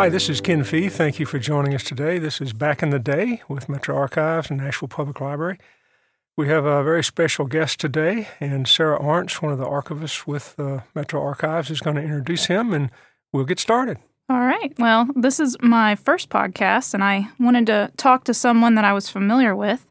Hi, this is Ken Fieth. Thank you for joining us today. This is Back in the Day with Metro Archives and Nashville Public Library. We have a very special guest today, and Sarah Arntz, one of the archivists with uh, Metro Archives, is going to introduce him, and we'll get started. All right. Well, this is my first podcast, and I wanted to talk to someone that I was familiar with,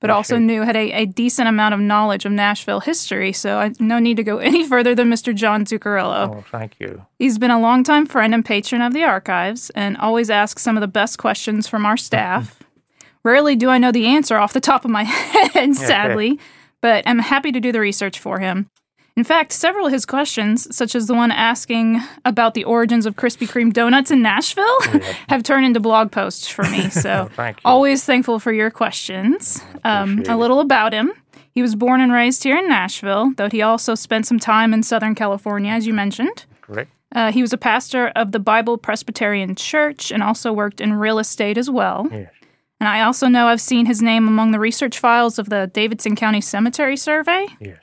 but also knew had a, a decent amount of knowledge of Nashville history. So I no need to go any further than Mr. John Zuccarello. Oh, thank you. He's been a longtime friend and patron of the archives, and always asks some of the best questions from our staff. Rarely do I know the answer off the top of my head, sadly, but I'm happy to do the research for him. In fact, several of his questions, such as the one asking about the origins of Krispy Kreme donuts in Nashville, have turned into blog posts for me. So, always thankful for your questions. Um, a little about him. He was born and raised here in Nashville, though he also spent some time in Southern California, as you mentioned. Correct. Uh, he was a pastor of the Bible Presbyterian Church and also worked in real estate as well. Yes. And I also know I've seen his name among the research files of the Davidson County Cemetery Survey. Yes.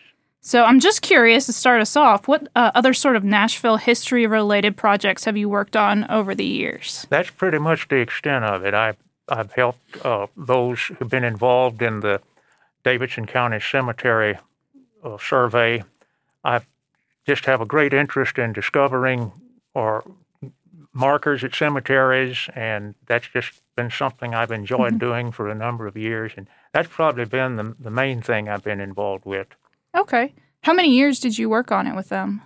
So I'm just curious to start us off, what uh, other sort of Nashville history related projects have you worked on over the years? That's pretty much the extent of it. I've, I've helped uh, those who've been involved in the Davidson County Cemetery uh, survey. I just have a great interest in discovering or markers at cemeteries, and that's just been something I've enjoyed doing for a number of years. And that's probably been the, the main thing I've been involved with. Okay. How many years did you work on it with them?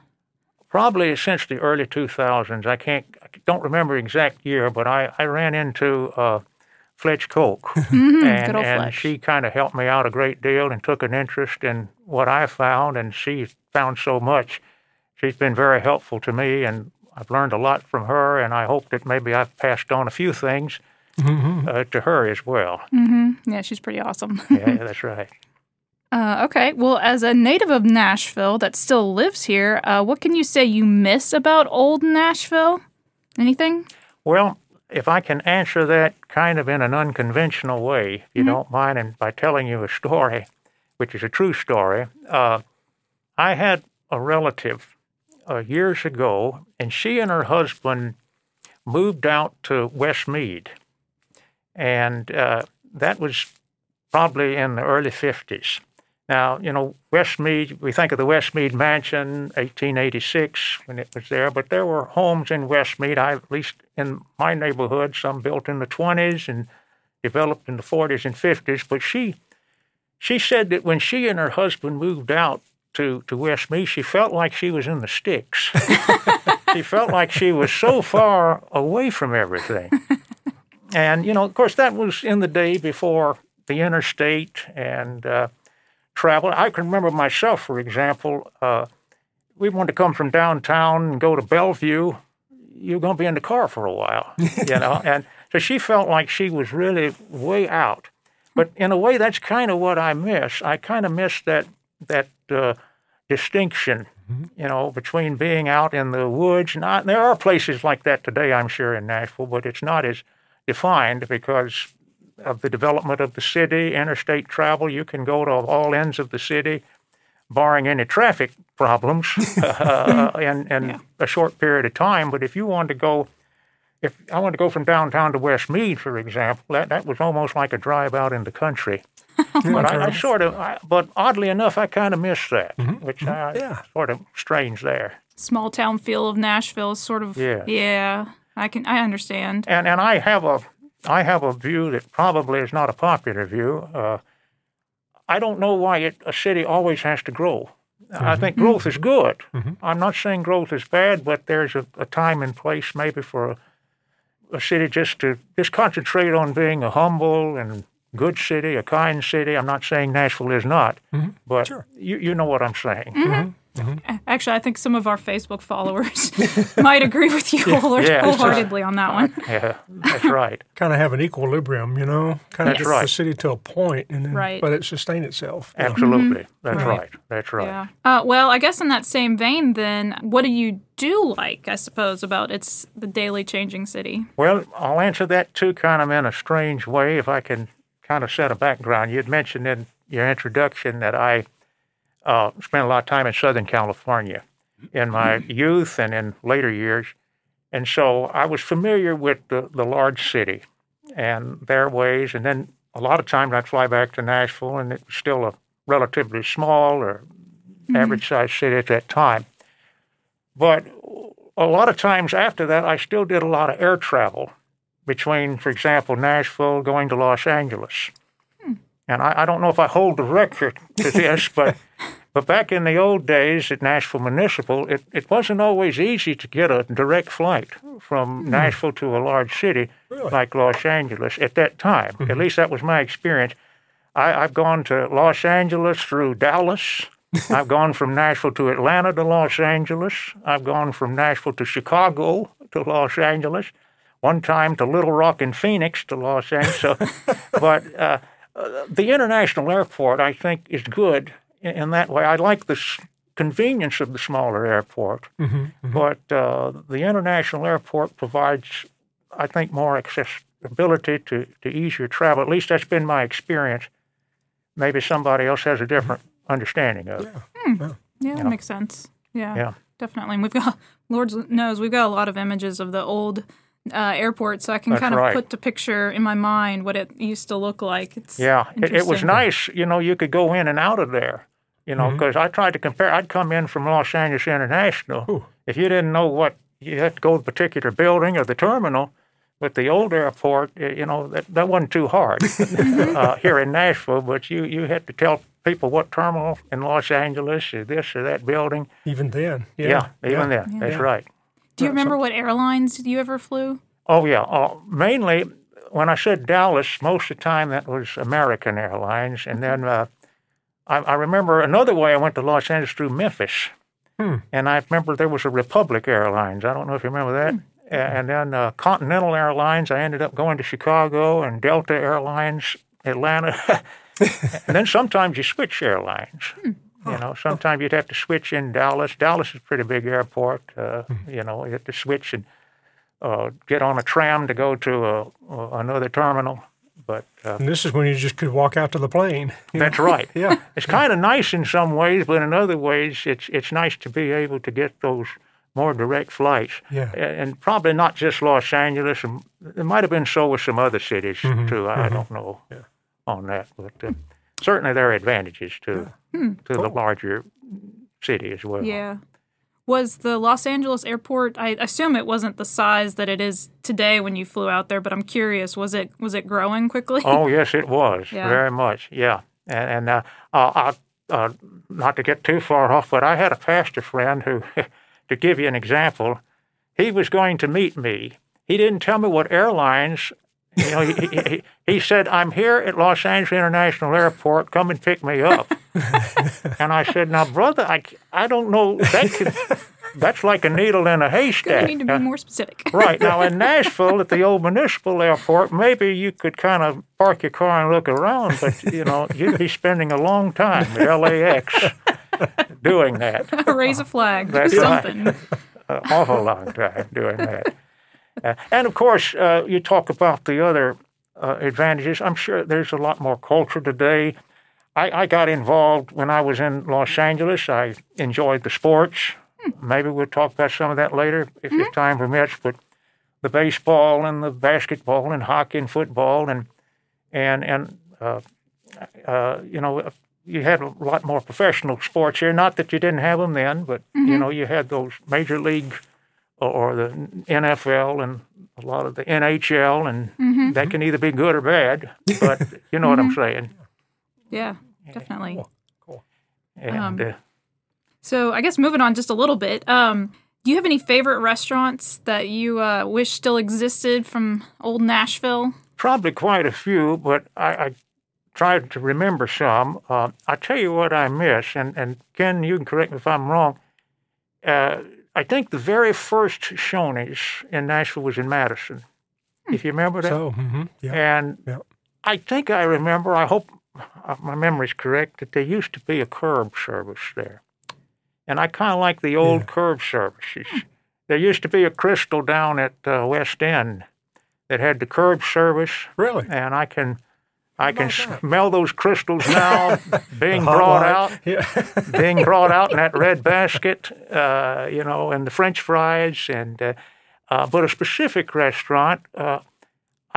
probably since the early 2000s. I can't, I don't remember exact year, but I, I ran into uh, Fletch Coke, and, Mm-hmm. good old and Fletch. she kind of helped me out a great deal and took an interest in what I found, and she found so much. She's been very helpful to me, and I've learned a lot from her, and I hope that maybe I've passed on a few things uh, to her as well. Mm-hmm. Yeah, she's pretty awesome. yeah, that's right. Uh, okay. Well, as a native of Nashville that still lives here, uh, what can you say you miss about old Nashville? Anything? Well, if I can answer that kind of in an unconventional way, if you don't mind, and by telling you a story, which is a true story, uh, I had a relative uh, years ago, and she and her husband moved out to West Meade, and uh, that was probably in the early 50s. Now, you know, West Meade, we think of the West Meade Mansion, 1886, when it was there, but there were homes in West Meade, I, at least in my neighborhood, some built in the 20s and developed in the 40s and 50s. But she, she said that when she and her husband moved out to, to West Meade, she felt like she was in the sticks. she felt like she was so far away from everything. And, you know, of course, that was in the day before the interstate and uh, travel. I can remember myself, for example, uh, we wanted to come from downtown and go to Bellevue. You're going to be in the car for a while, you know. and so she felt like she was really way out. But in a way, that's kind of what I miss. I kind of miss that that uh, distinction, you know, between being out in the woods. Not there are places like that today, I'm sure, in Nashville, but it's not as defined because of the development of the city, interstate travel. You can go to all ends of the city, barring any traffic problems, uh, in, in a short period of time. But if you want to go, if I wanted to go from downtown to West Meade, for example, that, that was almost like a drive out in the country. but I, I sort of, I, but oddly enough, I kind of miss that, which I Yeah. sort of strange there. Small town feel of Nashville is sort of Yeah. yeah. I can I understand. And and I have a I have a view that probably is not a popular view. Uh, I don't know why it, a city always has to grow. I mm-hmm. think growth is good. Mm-hmm. I'm not saying growth is bad, but there's a, a time and place maybe for a, a city just to just concentrate on being a humble and good city, a kind city. I'm not saying Nashville is not, mm-hmm. but Sure. you you know what I'm saying. Actually, I think some of our Facebook followers might agree with you whole- Yeah. wholeheartedly on that one. Yeah, that's right. Kind of have an equilibrium, you know, kind of That's get the city to a point, and then, Right. but it sustain itself. you know. Absolutely. That's Right. right. That's right. Yeah. Uh, well, I guess in that same vein, then, what do you do like? I suppose about its the daily changing city. Well, I'll answer that too, kind of in a strange way, if I can kind of set a background. You'd mentioned in your introduction that I uh, spent a lot of time in Southern California in my youth and in later years. And so I was familiar with the, the large city and their ways. And then a lot of times I'd fly back to Nashville, and it was still a relatively small or average sized city at that time. But a lot of times after that, I still did a lot of air travel between, for example, Nashville going to Los Angeles. And I, I don't know if I hold the record to this, but but back in the old days at Nashville Municipal, it, it wasn't always easy to get a direct flight from Nashville to a large city Really? like Los Angeles at that time. At least that was my experience. I, I've gone to Los Angeles through Dallas. I've gone from Nashville to Atlanta to Los Angeles. I've gone from Nashville to Chicago to Los Angeles. One time to Little Rock and Phoenix to Los Angeles. So, but uh, uh, the international airport, I think, is good in, in that way. I like the convenience of the smaller airport, but uh, the international airport provides, I think, more accessibility to, to easier travel. At least that's been my experience. Maybe somebody else has a different understanding of it. Yeah, that makes sense. Yeah, Yeah. definitely. And we've got, Lord knows, we've got a lot of images of the old uh, airport, so I can That's kind of right. put the picture in my mind what it used to look like. It's Yeah, it, it was nice. You know, you could go in and out of there. You know, because I tried to compare. I'd come in from Los Angeles International. Ooh. If you didn't know what you had to go to the particular building or the terminal, with the old airport, you know, that, that wasn't too hard uh, here in Nashville. But you you had to tell people what terminal in Los Angeles or this or that building. Even then. Yeah, Yeah. even then. That's Yeah. right. Do you remember what airlines you ever flew? Oh yeah. Uh, mainly, when I said Dallas, most of the time that was American Airlines, and then uh, I, I remember another way I went to Los Angeles through Memphis, and I remember there was a Republic Airlines. I don't know if you remember that. A- And then uh, Continental Airlines. I ended up going to Chicago, and Delta Airlines, Atlanta. and then sometimes you switch airlines. You know, sometimes you'd have to switch in Dallas. Dallas is a pretty big airport. Uh, You know, you have to switch and uh, get on a tram to go to a, another terminal. But uh, And this is when you just could walk out to the plane. you know? that's right. Yeah. It's kind of nice in some ways, but in other ways, it's it's nice to be able to get those more direct flights. Yeah. And probably not just Los Angeles. It might have been so with some other cities too. I I don't know on that, but uh, certainly there are advantages to to the larger city as well. Yeah. Was the Los Angeles airport? I assume it wasn't the size that it is today when you flew out there, but I'm curious. Was it was it growing quickly? Oh yes, it was Yeah. very much. Yeah, and, and uh, uh, uh, not to get too far off, but I had a pastor friend who, to give you an example, he was going to meet me. He didn't tell me what airlines. You know, he, he, he, he said, "I'm here at Los Angeles International Airport. Come and pick me up." and I said, "Now, brother, I, I don't know. That could, that's like a needle in a haystack. you need to be Uh, more specific. Right now in Nashville at the old municipal airport, maybe you could kind of park your car and look around, but you know you'd be spending a long time at LAX doing that, Raise a flag. Do That's right. something. an awful long time doing that. Uh, and of course, uh, you talk about the other uh, advantages. I'm sure there's a lot more culture today. I, I got involved when I was in Los Angeles. I enjoyed the sports. Maybe we'll talk about some of that later if, if time permits. But the baseball and the basketball and hockey and football and and and uh, uh, you know you had a lot more professional sports here. Not that you didn't have them then, but you know you had those major league or, or the NFL and a lot of the NHL, and that can either be good or bad. But you know what I'm saying. Yeah, definitely. And uh, So I guess moving on just a little bit. Um, do you have any favorite restaurants that you uh, wish still existed from old Nashville? probably quite a few, but I, I tried to remember some. Uh, I tell you what I miss, and, and Ken, you can correct me if I'm wrong. Uh, I think the very first Shoney's in Nashville was in Madison. If you remember that, So, hmm yeah. and Yeah. I think I remember. I hope uh, my memory's correct that there used to be a curb service there, and I kind of like the old Yeah. curb services. There used to be a Krystal down at uh, West End that had the curb service, Really? and I can I can that? smell those Krystals now being brought out, being brought out in that red basket, uh, you know, and the French fries, and uh, Uh, but a specific restaurant, uh,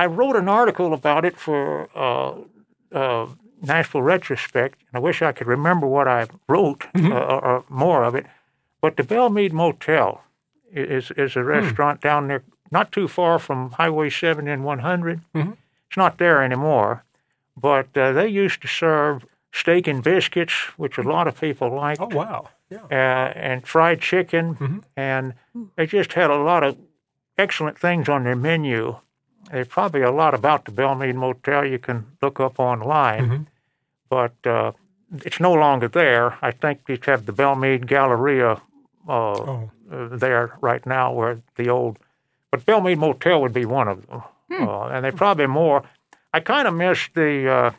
I wrote an article about it for uh, uh, Nashville Retrospect, and I wish I could remember what I wrote uh, or, or more of it. But the Belle Meade Motel is is a restaurant down there, not too far from Highway Seven and 100. It's not there anymore, but uh, they used to serve steak and biscuits, which a lot of people liked Oh wow. Yeah. uh, and fried chicken, and they just had a lot of excellent things on their menu. There's probably a lot about the Belle Meade Motel you can look up online, but uh, it's no longer there. I think you have the Belle Meade Galleria uh, Oh. uh, there right now, where the old, but Belle Meade Motel would be one of them, uh, and there's probably more. I kind of miss the. Uh,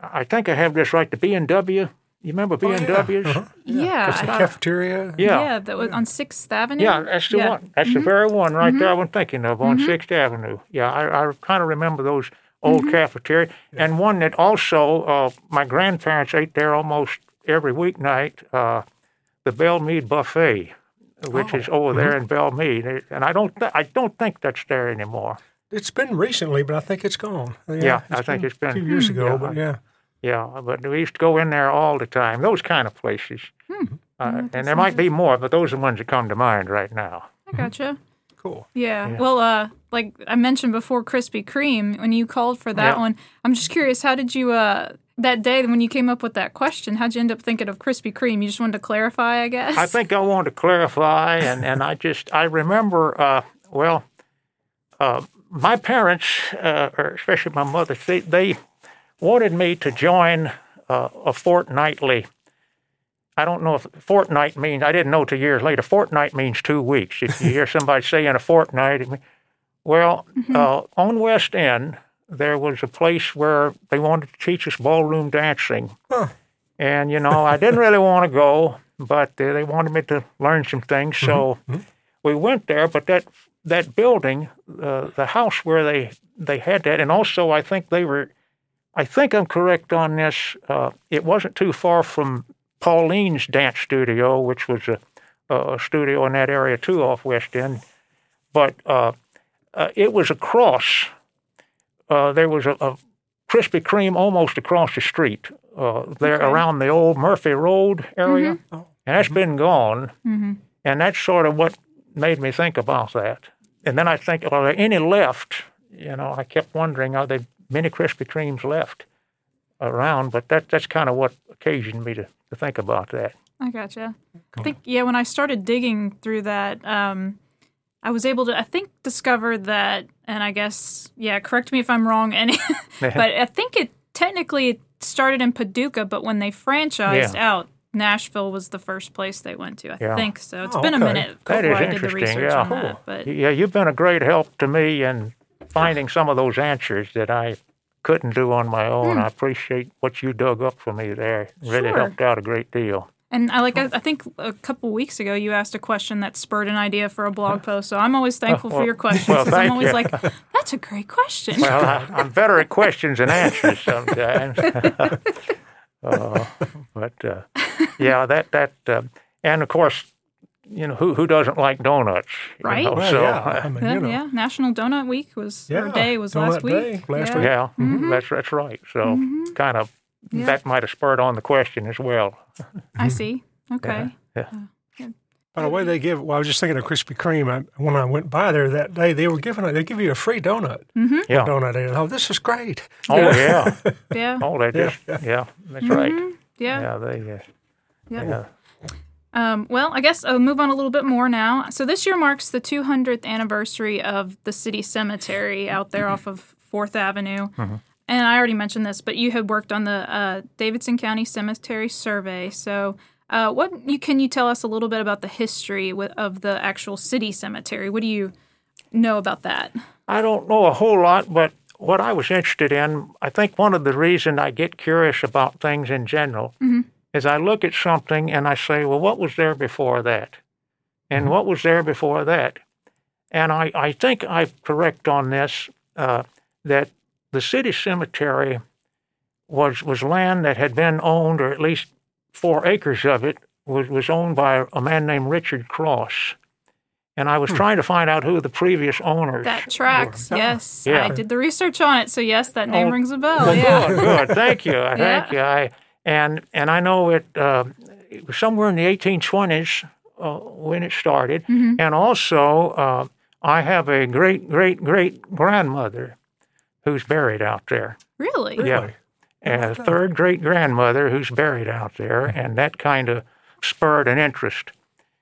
I think I have this right. The B and W. You remember B Oh, and yeah. W's? Uh-huh. Yeah. The cafeteria. Yeah. yeah, that was on Sixth Avenue. Yeah, that's the Yeah. one. That's the very one right there I'm thinking of on 6th Avenue. Yeah, I, I kind of remember those old cafeteria. And one that also, uh, my grandparents ate there almost every weeknight, uh, the Belle Meade Buffet, which is over there in Belle Meade. And I don't, th- I don't think that's there anymore. It's been recently, but I think it's gone. Yeah, I think it's been a few years ago. yeah, but yeah. Yeah, but we used to go in there all the time. Those kind of places. Uh, and there might be more, but those are the ones that come to mind right now. I gotcha. Cool. Yeah. Well, uh, like I mentioned before, Krispy Kreme. When you called for that Yeah. one, I'm just curious. How did you uh that day when you came up with that question? How'd you end up thinking of Krispy Kreme? You just wanted to clarify, I guess. I think I wanted to clarify, and, and I just I remember uh, well, uh, my parents, uh, or especially my mother, they, they wanted me to join uh, a fortnightly. I don't know if fortnight means. I didn't know till years later. Fortnight means two weeks. If you hear somebody say in a fortnight, it mean, well, uh, on West End there was a place where they wanted to teach us ballroom dancing. And, you know, I didn't really want to go, but uh, they wanted me to learn some things. So we went there, but that that building, uh, the house where they, they had that, and also I think they were, I think I'm correct on this, uh, it wasn't too far from Pauline's dance studio, which was a, a studio in that area too off West End. But uh, uh, it was across, uh, there was a, a Krispy Kreme almost across the street uh, there Okay. around the old Murphy Road area, Oh. and that's been gone. hmm And that's sort of what made me think about that. And then I think, are there any left? You know, I kept wondering, are there many Krispy Kremes left around? But that that's kind of what occasioned me to, to think about that. I gotcha. I think yeah. When I started digging through that, um, I was able to I think discover that, and I guess yeah. Correct me if I'm wrong. Any, but I think it technically it started in Paducah, but when they franchised Yeah. out, Nashville was the first place they went to. I Yeah. think so. It's Oh, been a minute That before is I did the interesting, research yeah. on that. But Yeah, you've been a great help to me in finding some of those answers that I couldn't do on my own. Hmm. I appreciate what you dug up for me there. Really Sure. helped out a great deal. And I like I, I think a couple weeks ago you asked a question that spurred an idea for a blog post. So I'm always thankful for well- your questions well, 'cause I'm always you. like, that's a great question. Well, I, I'm better at questions than answers sometimes. uh, but uh, yeah, that that uh, and of course, you know who who doesn't like donuts, you Right. know, Well, so yeah. uh, I mean, yeah, you know. yeah. National Donut Week was or Yeah, day was Donut last week. Day, last yeah. week. yeah, Mm-hmm. that's that's right. So kind of Yeah. that might have spurred on the question as well. I see. Okay. Yeah. By the way, they give. Well, I was just thinking of Krispy Kreme. I, when I went by there that day, they were giving. They give you a free donut. Yeah. Donut day. Oh, this is great. Oh yeah. Yeah. Oh, they just yeah. that's right. Yeah. Yeah, they uh, Yeah. yeah. Um, well, I guess I'll move on a little bit more now. So this year marks the 200th anniversary of the city cemetery out there off of Fourth Avenue. And I already mentioned this, but you had worked on the uh, Davidson County Cemetery Survey. So, uh, what you can you tell us a little bit about the history with, of the actual city cemetery? What do you know about that? I don't know a whole lot, but what I was interested in, I think one of the reasons I get curious about things in general is I look at something and I say, well, what was there before that? And what was there before that? And I, I think I'm correct on this uh, that the city cemetery was, was land that had been owned, or at least four acres of it was, was owned by a man named Richard Cross. and I was trying to find out who the previous owners. That tracks. Yes, Yeah. I did the research on it, so yes, that name Oh, rings a bell. Well, yeah. good, good. Thank you. Thank you. I, and and I know it, uh, it was somewhere in the 1820s uh, when it started. And also, uh, I have a great great great grandmother who's buried out there. Really? Yeah. And a third great grandmother who's buried out there, and that kind of spurred an interest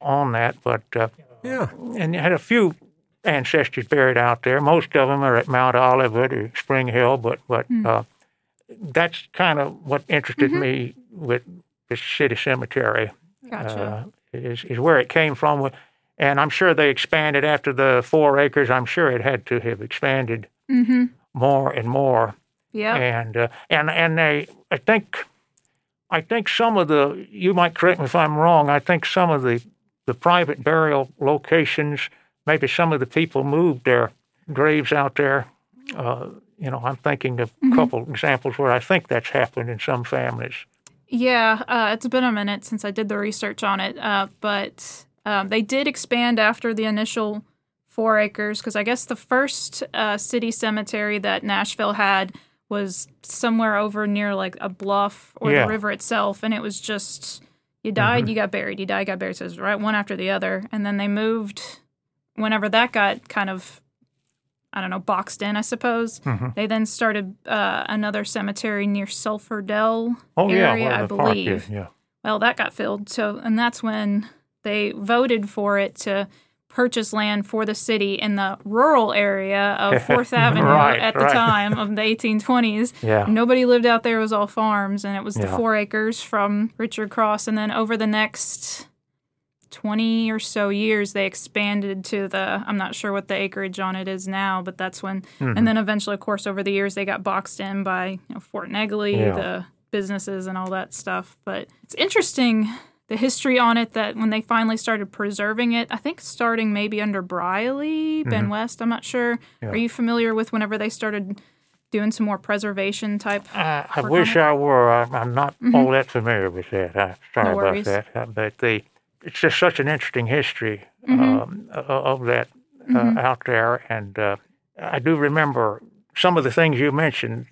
on that. But uh, Yeah. and you had a few ancestors buried out there. Most of them are at Mount Olivet or Spring Hill, but but uh, that's kind of what interested me with the city cemetery. Gotcha. Uh, is is where it came from, and I'm sure they expanded after the four acres. I'm sure it had to have expanded mm-hmm. more and more Yeah. and uh, and and they I think I think some of the you might correct me if I'm wrong. I think some of the the private burial locations, maybe some of the people moved their graves out there. Uh, you know, I'm thinking of a couple examples where I think that's happened in some families. Yeah, uh, it's been a minute since I did the research on it, uh, but um, they did expand after the initial four acres because I guess the first uh, city cemetery that Nashville had was somewhere over near like a bluff or Yeah. the river itself, and it was just you died, you got buried, you died, got buried. So it was right one after the other, and then they moved whenever that got kind of I don't know, boxed in, I suppose. They then started uh, another cemetery near Sulphur Dell Oh area, where I park believe. yeah. Well, that got filled. So, and that's when they voted for it to purchase land for the city in the rural area of Fourth Avenue Right, at the right. time of the 1820s. Yeah. Nobody lived out there; it was all farms, and it was the four acres from Richard Cross. And then over the next 20 or so years, they expanded to the, I'm not sure what the acreage on it is now, but that's when, Mm-hmm. and then eventually, of course, over the years, they got boxed in by you know, Fort Negley, Yeah. the businesses, and all that stuff. But it's interesting the history on it that when they finally started preserving it, I think starting maybe under Briley, Ben West, I'm not sure. Mm-hmm. Yeah. Are you familiar with whenever they started doing some more preservation type? I, I wish I were. I'm, I'm not all that familiar with that. I'm sorry No about that. Uh, But the it's just such an interesting history um, of that uh, out there, and uh, I do remember some of the things you mentioned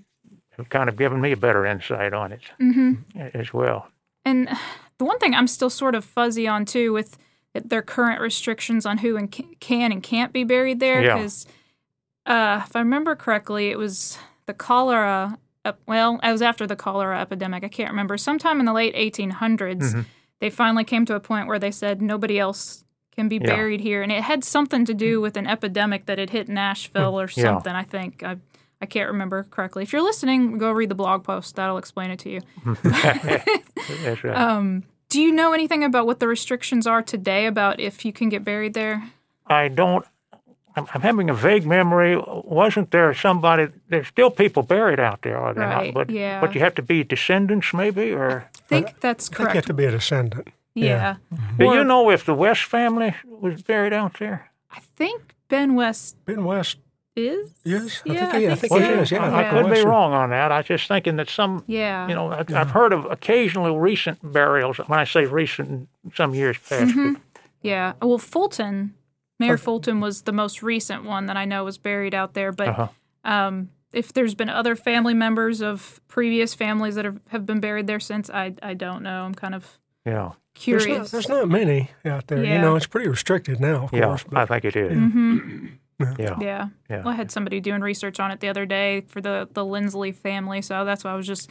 have kind of given me a better insight on it as well. And the one thing I'm still sort of fuzzy on too with their current restrictions on who and can and can't be buried there Yeah. because uh, if I remember correctly, it was the cholera. ep- Well, it was after the cholera epidemic. I can't remember. Sometime in the late 1800s, Mm-hmm. they finally came to a point where they said nobody else can be Yeah. buried here, and it had something to do with an epidemic that had hit Nashville or Yeah. something. I think I. I can't remember correctly. If you're listening, go read the blog post. That'll explain it to you. That's right. Um, do you know anything about what the restrictions are today about if you can get buried there? I don't. I'm, I'm having a vague memory. Wasn't there somebody? There's still people buried out there, are there Right, not? But yeah. but you have to be descendants, maybe, or I think that's I think you have to be a descendant. yeah. do you know if the West family was buried out there? I think Ben West Ben West, is. yes. I Yeah, think, I he, I think think he so. is, yeah. I, I I could be wrong on that. I was just thinking that some, Yeah. you know, I've, I've heard of occasionally recent burials. When I say recent, some years past. Mm-hmm. Yeah. Well, Fulton, Mayor Fulton was the most recent one that I know was buried out there. But Uh-huh. um, if there's been other family members of previous families that have, have been buried there since, I I don't know. I'm kind of Yeah, There's curious. not, there's not many out there. Yeah. You know, it's pretty restricted now, of yeah, course. I think it is. hmm Yeah, Yeah. Yeah. Well, I had somebody doing research on it the other day for the the Lindsley family, so that's why I was just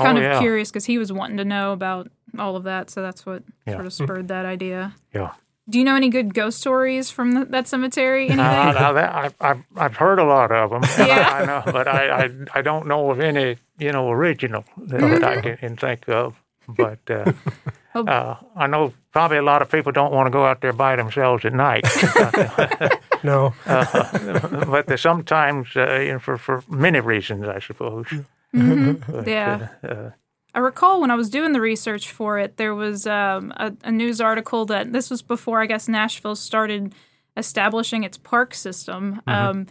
Oh, kind of yeah. curious because he was wanting to know about all of that, so that's what Yeah. sort of spurred that idea. yeah. Do you know any good ghost stories from th that cemetery? Anything? Uh, now that I've, I've I've heard a lot of them. Yeah. I know, but I, I I don't know of any you know original that, that I can, can think of. But uh, Oh. uh, I know probably a lot of people don't want to go out there by themselves at night. No, but there's sometimes uh, you know, for for many reasons, I suppose. But, Yeah. uh, uh, I recall when I was doing the research for it, there was um, a, a news article that this was before I guess Nashville started establishing its park system. Um,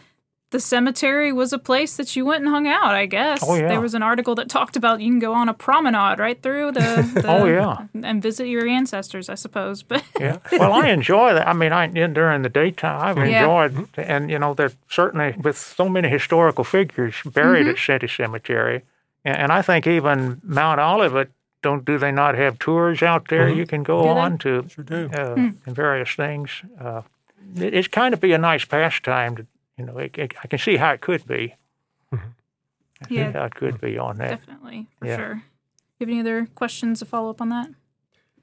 the cemetery was a place that you went and hung out, I guess. Oh, yeah. There was an article that talked about you can go on a promenade right through the, the Oh, yeah. and visit your ancestors, I suppose. But Yeah. Well, I enjoy that. I mean, I during the daytime, I've Yeah. enjoyed, and you know, there's certainly with so many historical figures buried at Mm-hmm. City Cemetery, and, and I think even Mount Olivet, don't do they not have tours out there? You can go Mm-hmm. Do they? on to Sure do. uh, Hmm. and various things. Uh, it, it's kind of be a nice pastime. To, you know, it, it, I can see how it could be. I Yeah. think how it could be on that. definitely, for Yeah. sure. You have any other questions to follow up on that?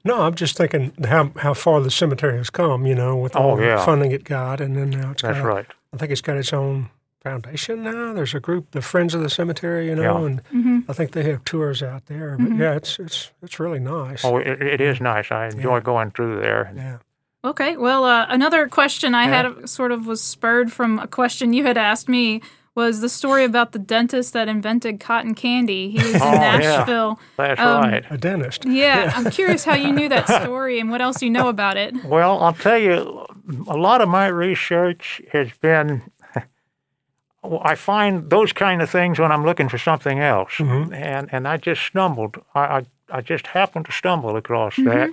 No, I'm just thinking how how far the cemetery has come, you know, with all Oh, the yeah. funding it got, and then now it's That's got, right. I think it's got its own foundation now. There's a group, the Friends of the Cemetery, you know, Yeah. and Mm-hmm. I think they have tours out there. But yeah, it's it's it's really nice. Oh, it, it is nice. I enjoy going through there. Yeah. Okay. Well, uh, another question I Yeah. had sort of was spurred from a question you had asked me was the story about the dentist that invented cotton candy. He was in Oh, yeah. Nashville. That's Um, right. A dentist. Yeah, I'm curious how you knew that story and what else you know about it. Well, I'll tell you, a lot of my research has been. I find those kind of things when I'm looking for something else, and and I just stumbled. I I, I just happened to stumble across that,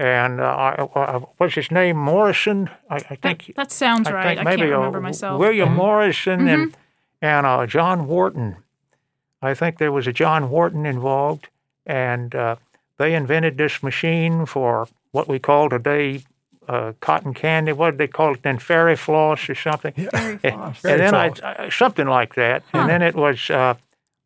and uh, I, I, what's his name Morrison? I, I think that sounds I right. think I maybe can't uh, remember myself. Mm-hmm. William Morrison and and uh, John Wharton. I think there was a John Wharton involved, and uh, they invented this machine for what we call today uh, cotton candy. What did they call it then? Fairy floss or something. Very Eh, floss. Fairy and then I. I something like that. Huh. And then it was. Uh,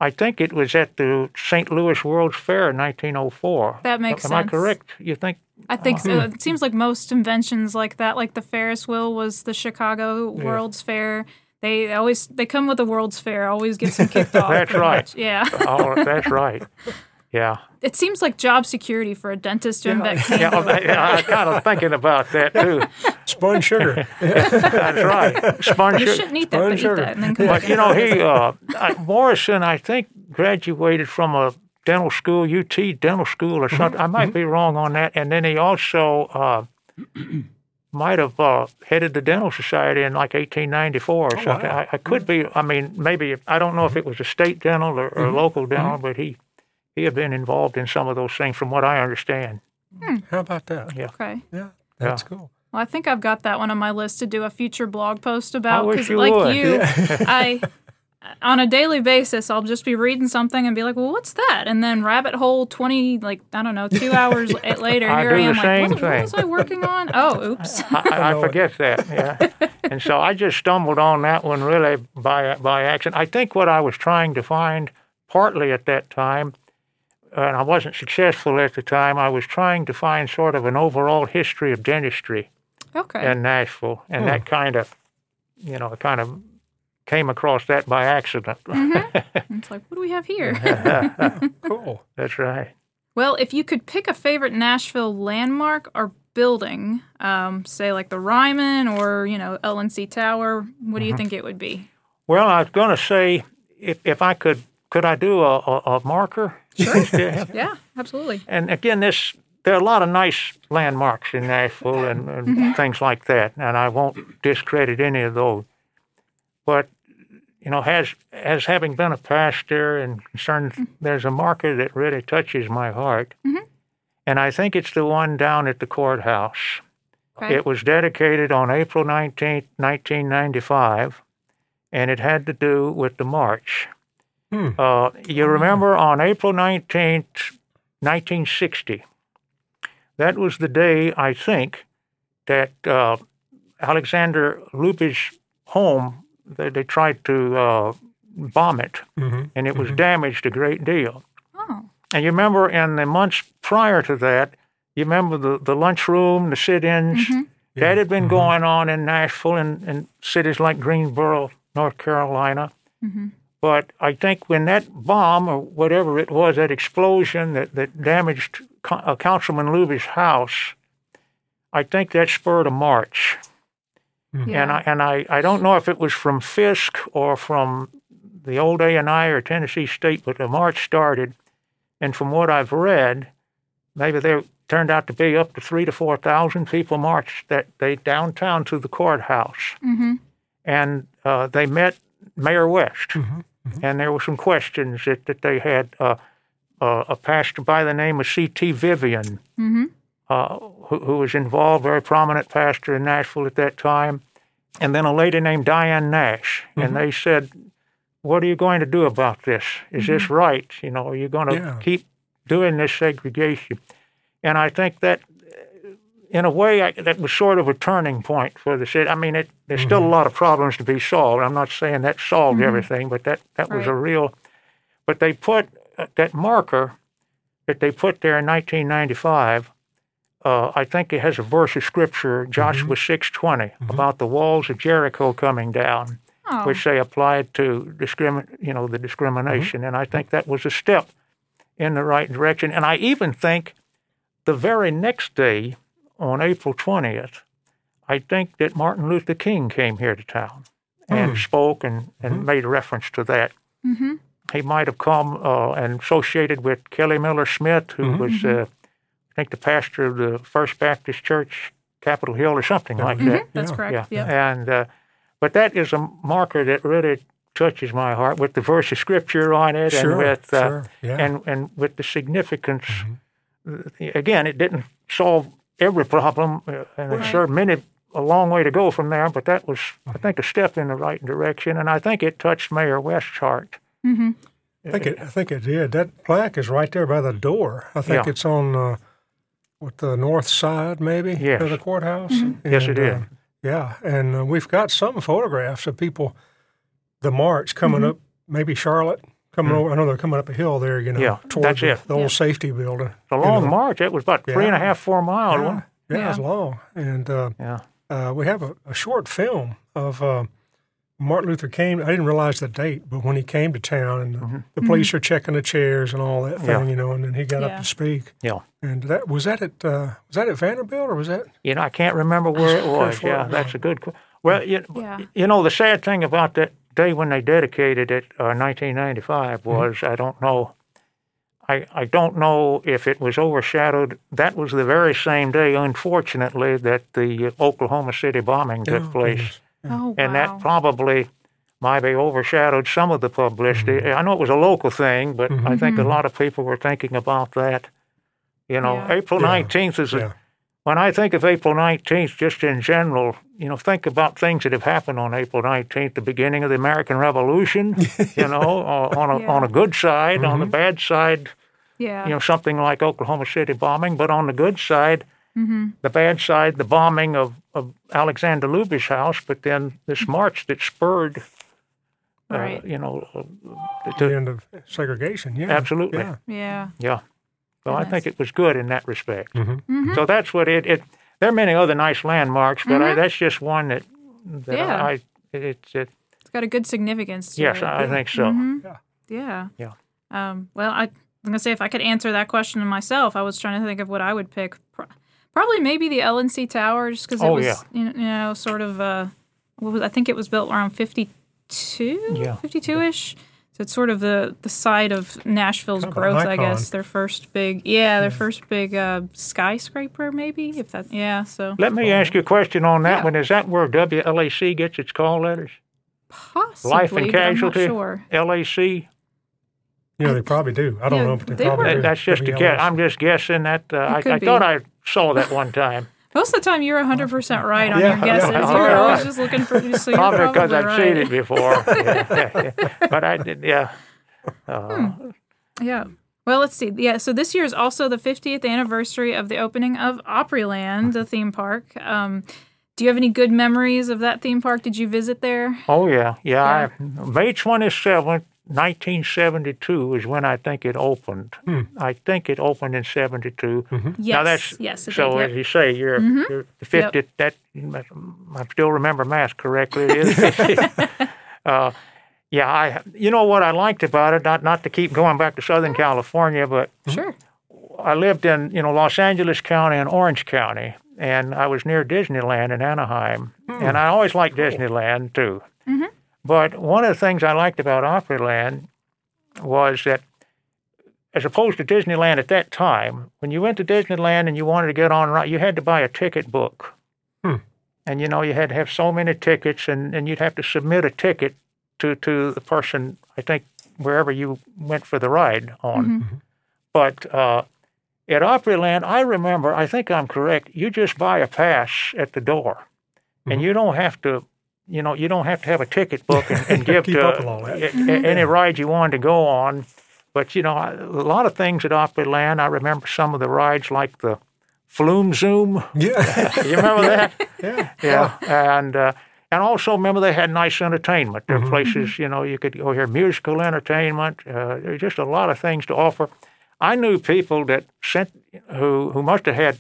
I think it was at the St. Louis World's Fair in 1904. That makes sense. Am I correct? You think? I think so. Uh-huh. It seems like most inventions like that, like the Ferris wheel was the Chicago World's Fair. They always they come with the World's Fair. Always gets them kicked off. That's right. much. Yeah. Oh, that's right. Yeah. It seems like job security for a dentist to invent candy. Yeah, well, yeah, I'm kind of thinking about that too. Spun sugar. That's right. Sponge sugar. You shouldn't eat that, Spun but eat that, and then But you know, he uh, uh, Morrison, I think, graduated from a dental school, UT dental school or something. I might be wrong on that. And then he also uh, might have uh, headed the dental society in like 1894 or something. wow. I, I could be. I mean, maybe I don't know if it was a state dental or, or local dental, but he he had been involved in some of those things, from what I understand. Hmm. How about that? Yeah. Okay. Yeah, that's cool. Well, I think I've got that one on my list to do a future blog post about. wish you like would. you, I on a daily basis, I'll just be reading something and be like, "Well, what's that?" And then rabbit hole twenty, like I don't know, two hours a- later, I here I am, like, what, what was I working on? Oh, oops. I, I forget that. Yeah, and so I just stumbled on that one really by by accident. I think what I was trying to find, partly at that time, and I wasn't successful at the time. I was trying to find sort of an overall history of dentistry okay. in Nashville, and that hmm. kind of, you know, kind of came across that by accident. Mm-hmm. it's like, what do we have here? Cool. That's right. Well, if you could pick a favorite Nashville landmark or building, um, say like the Ryman or you know L&C Tower, what do you mm-hmm. think it would be? Well, I was going to say, if if I could, could I do a, a, a marker? Sure. Yeah, absolutely. and again, this there are a lot of nice landmarks in Nashville and, and mm-hmm. things like that, and I won't discredit any of those. But you know, as as having been a pastor and concerned, mm-hmm. there's a marker that really touches my heart, mm-hmm. and I think it's the one down at the courthouse. Okay. It was dedicated on April 19th, 1995, and it had to do with the march. Hmm. Uh, you remember on April 19th, 1960, that was the day, I think, that uh, Alexander Looby's home, they, they tried to uh, bomb it, Mhm. and it was damaged a great deal. Oh, And you remember in the months prior to that, you remember the, the lunchroom, the sit ins, that had been going on in Nashville and, and cities like Greensboro, North Carolina. But I think when that bomb or whatever it was, that explosion that, that damaged uh, Councilman Looby's house, I think that spurred a march. yeah. And I and I, I don't know if it was from Fisk or from the old A and I or Tennessee State, but the march started, and from what I've read, maybe there turned out to be up to three to four thousand people marched that day downtown to the courthouse. Mhm. and uh, they met Mayor West, and there were some questions that, that they had. Uh, uh, a pastor by the name of C.T. Vivian, uh, who, who was involved, very prominent pastor in Nashville at that time, and then a lady named Diane Nash, and they said, "What are you going to do about this? Is this right? You know, are you going to Yeah. keep doing this segregation?" And I think that in a way, I, that was sort of a turning point for the city. I mean, it, there's still a mm-hmm. lot of problems to be solved. I'm not saying that solved mm-hmm. everything, but that, that was a real. But they put uh, that marker that they put there in 1995. Uh, I think it has a verse of scripture, mm-hmm. Joshua 6:20, about the walls of Jericho coming down, Oh, which they applied to discrimin, you know, the discrimination. And I think that was a step in the right direction. And I even think the very next day, on April 20th, I think that Martin Luther King came here to town and spoke and, and made reference to that. mm-hmm. He might have come uh, and associated with Kelly Miller Smith, who was, uh, I think, the pastor of the First Baptist Church, Capitol Hill, or something like that. That's Yeah. correct. Yeah. Yep. And uh, but that is a marker that really touches my heart with the verse of scripture on it, Sure, and with uh, sure, yeah. and and with the significance. Uh, Again, it didn't solve every problem, uh, and it's Right. sure many a long way to go from there. But that was, I think, a step in the right direction, and I think it touched Mayor West's heart. Mm-hmm. I think it. I think it did. That plaque is right there by the door. I think Yeah. it's on uh, what the north side, maybe, Yes. of the courthouse. Yes, it And, is. uh, yeah, and uh, we've got some photographs of people, the march coming up, maybe Charlotte coming over. I know they're coming up a hill there. You know, Yeah, toward that's the, it. the old Yeah. safety building. It's a you long know. march. It was about three and a Yeah. half, four miles. Yeah, wasn't it? yeah, it's Yeah. long, and uh, Yeah. uh, we have a, a short film of uh, Martin Luther King. I didn't realize the date, but when he came to town and the, the police are checking the chairs and all that thing, Mm-hmm. Yeah. you know, and then he got Yeah. up to speak. Yeah. And that was that at uh, was that at Vanderbilt or was that? You know, I can't remember where it was. Yeah, that's a good. que- Well, you, Yeah. you know, the sad thing about that day when they dedicated it, uh, 1995, mm-hmm. was I don't know. I, I don't know if it was overshadowed. That was the very same day, unfortunately, that the Oklahoma City bombing took Oh, place, goodness. Oh, wow. and that probably might have overshadowed some of the publicity. Mm-hmm. I know it was a local thing, but I think a mm-hmm. lot of people were thinking about that. You know, Yeah. April Yeah. 19th is a, Yeah. When I think of April 19th, just in general, you know, think about things that have happened on April 19th, the beginning of the American Revolution, you know, uh, on, a, Yeah. on a good side, on the bad side, yeah. you know, something like Oklahoma City bombing, but on the good side, the bad side, the bombing of, of Alexander Looby's house, but then this march that spurred, uh, Right. you know, uh, The end of segregation. Yeah, Absolutely. Yeah. yeah. yeah. So I think it was good in that respect. Mm-hmm. So that's what it, it. There are many other nice landmarks, but I, that's just one that that Yeah. I. It, it's it, It's got a good significance to yes, it. I think so. Mhm. Yeah. Yeah. Um, well, I, I'm gonna say if I could answer that question myself, I was trying to think of what I would pick. Probably maybe the L&C Tower, just because it Oh, was yeah. you know, you know sort of uh, what was I think it was built around 52, Yeah. 52 ish. So it's sort of the the site of Nashville's Kind of growth, I guess. Their first big, yeah, their first big uh, skyscraper, maybe if that, yeah. So Let me ask you a question on that Yeah. one. Is that where WLAC gets its call letters? possibly, Life and but I'm not casualty. sure. LAC. Yeah, they probably do. I don't Yeah, know, but they, they probably were- do. That's just a guess. I'm just guessing that. Uh, I, I thought I saw that one time. Most of the time, you're 100% right on Yeah, your guesses. yeah, you're yeah, always just looking for, so you're Probably probably because I've right. seen it before. Yeah, yeah, yeah. But I did. Yeah. Uh, Yeah. Well, let's see. Yeah, so this year is also the 50th anniversary of the opening of Opryland, the theme park. Um, do you have any good memories of that theme park? Did you visit there? Oh yeah, yeah. I, May twenty seventh, nineteen seventy two is when I think it opened. Hmm. I think it opened in seventy mm-hmm. Yes. Now that's yes. It so did, as you say, you're, mm-hmm. you're the fiftieth. That I still remember math correctly. It is. uh, yeah, I. You know what I liked about it? Not not to keep going back to Southern California, but mm-hmm. Sure. I lived in you know Los Angeles County and Orange County, and I was near Disneyland in Anaheim, hmm. and I always liked Disneyland too. But one of the things I liked about Opryland was that, as opposed to Disneyland at that time, when you went to Disneyland and you wanted to get on right, you had to buy a ticket book. Hmm. and you know you had to have so many tickets, and, and you'd have to submit a ticket to to the person I think wherever you went for the ride on. But uh, at Opryland, I remember, I think I'm correct. You just buy a pass at the door, and you don't have to. You know, you don't have to have a ticket book and, and give to up with all that. a- a- any ride you wanted to go on. But you know, a lot of things at Opryland. I remember some of the rides, like the Flume Zoom. Yeah. You remember that? yeah. Yeah, and uh, and also remember they had nice entertainment. There were places you know you could go hear musical entertainment. Uh, there were just a lot of things to offer. I knew people that sent who who must have had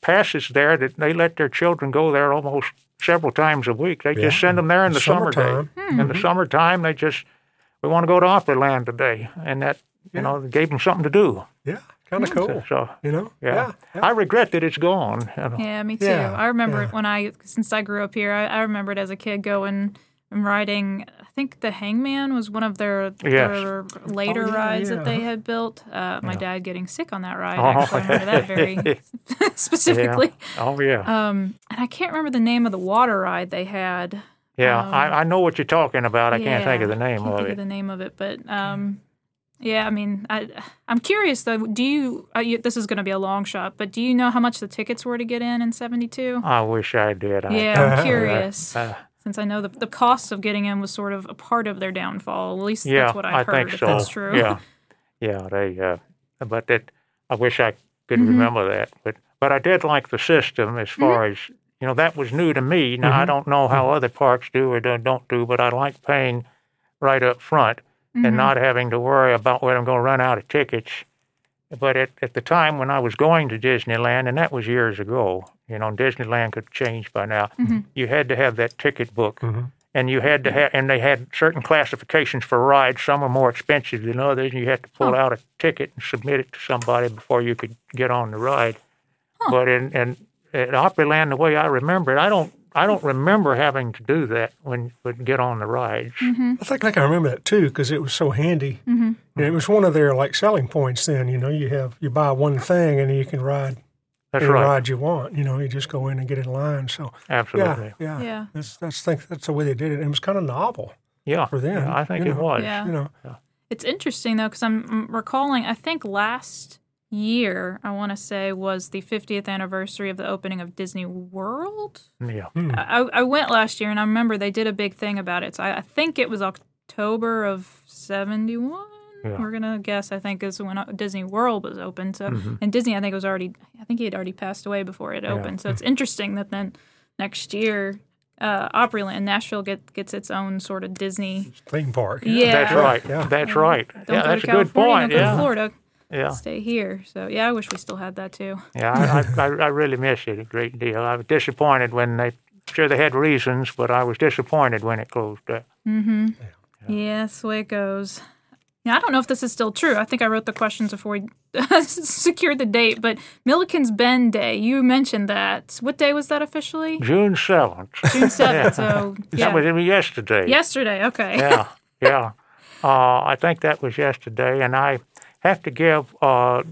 passes there that they let their children go there almost several times a week. They just send them there in the summer day. Summertime. In the hmm. mm-hmm. summertime, they just we want to go to Opryland today, and that you know gave them something to do. Yeah. Kind of cool. So You know? yeah, Yeah. I regret that it's gone. you know. Yeah, me too. Yeah, I remember yeah. it when I, since I grew up here, I, I remembered as a kid going and riding. I think the Hangman was one of their, Yes. their later Oh, yeah, rides yeah. that they had built. Uh, my dad getting sick on that ride. Oh. Actually, I remember that very specifically. Oh yeah. Um, and I can't remember the name of the water ride they had. Yeah, Um, I, I know what you're talking about. I can't think of the name can't of think it. of the name of it, but um, yeah, I mean, I I'm curious though. Do you, uh, you? This is going to be a long shot, but do you know how much the tickets were to get in in '72? I wish I did. I, Yeah, I'm curious. uh, since I know the the cost of getting in was sort of a part of their downfall. At least yeah, that's what I've I heard. think if so. that's true. Yeah, yeah. They, uh, but that I wish I could Mm-hmm. remember that. But but I did like the system as far as you know. That was new to me. Now Mm-hmm. I don't know how other parks do or don't, don't do, but I like paying right up front Mm-hmm. and not having to worry about when I'm going to run out of tickets. But at, at the time when I was going to Disneyland, and that was years ago, you know, Disneyland could change by now, Mm-hmm. you had to have that ticket book. And you had to have, and they had certain classifications for rides. Some are more expensive than others. And you had to pull out a ticket and submit it to somebody before you could get on the ride. But in, in at Opryland, the way I remember it, I don't, I don't remember having to do that when would get on the rides. Mm-hmm. I think like I remember that too because it was so handy. And it was one of their like selling points. Then you know you have you buy one thing and you can ride That's any right, ride you want. You know you just go in and get in line. So absolutely. yeah, yeah, Yeah. That's that's think that's the way they did it. And it was kind of novel Yeah, for them. yeah, I think you it know. was. Yeah. You know, It's interesting though, because I'm mm, recalling. I think last year, I want to say, was the 50th anniversary of the opening of Disney World. Yeah. I, I went last year, and I remember they did a big thing about it. So I, I think it was October of '71. Yeah. We're gonna guess. I think is when uh, Disney World was open. So, Mm-hmm. and Disney, I think was already. I think he had already passed away before it opened. So it's interesting that then next year, uh, Opryland, Nashville get, gets its own sort of Disney. theme park. Yeah, That's right. Yeah. That's right. Don't yeah, go that's to a good point. Don't go to Yeah. Florida. Yeah. Stay here. So yeah, I wish we still had that too. Yeah. I, I, I really miss it a great deal. I was disappointed when they. Sure, they had reasons, but I was disappointed when it closed up. Yeah, that's the way it goes. Yeah, I don't know if this is still true. I think I wrote the questions before we secured the date, but Milliken's Bend Day, you mentioned that. What day was that officially? June seventh. June 7th. yeah. So, That was yeah. yesterday. Yesterday, okay. yeah, yeah. Uh, I think that was yesterday, and I have to give uh,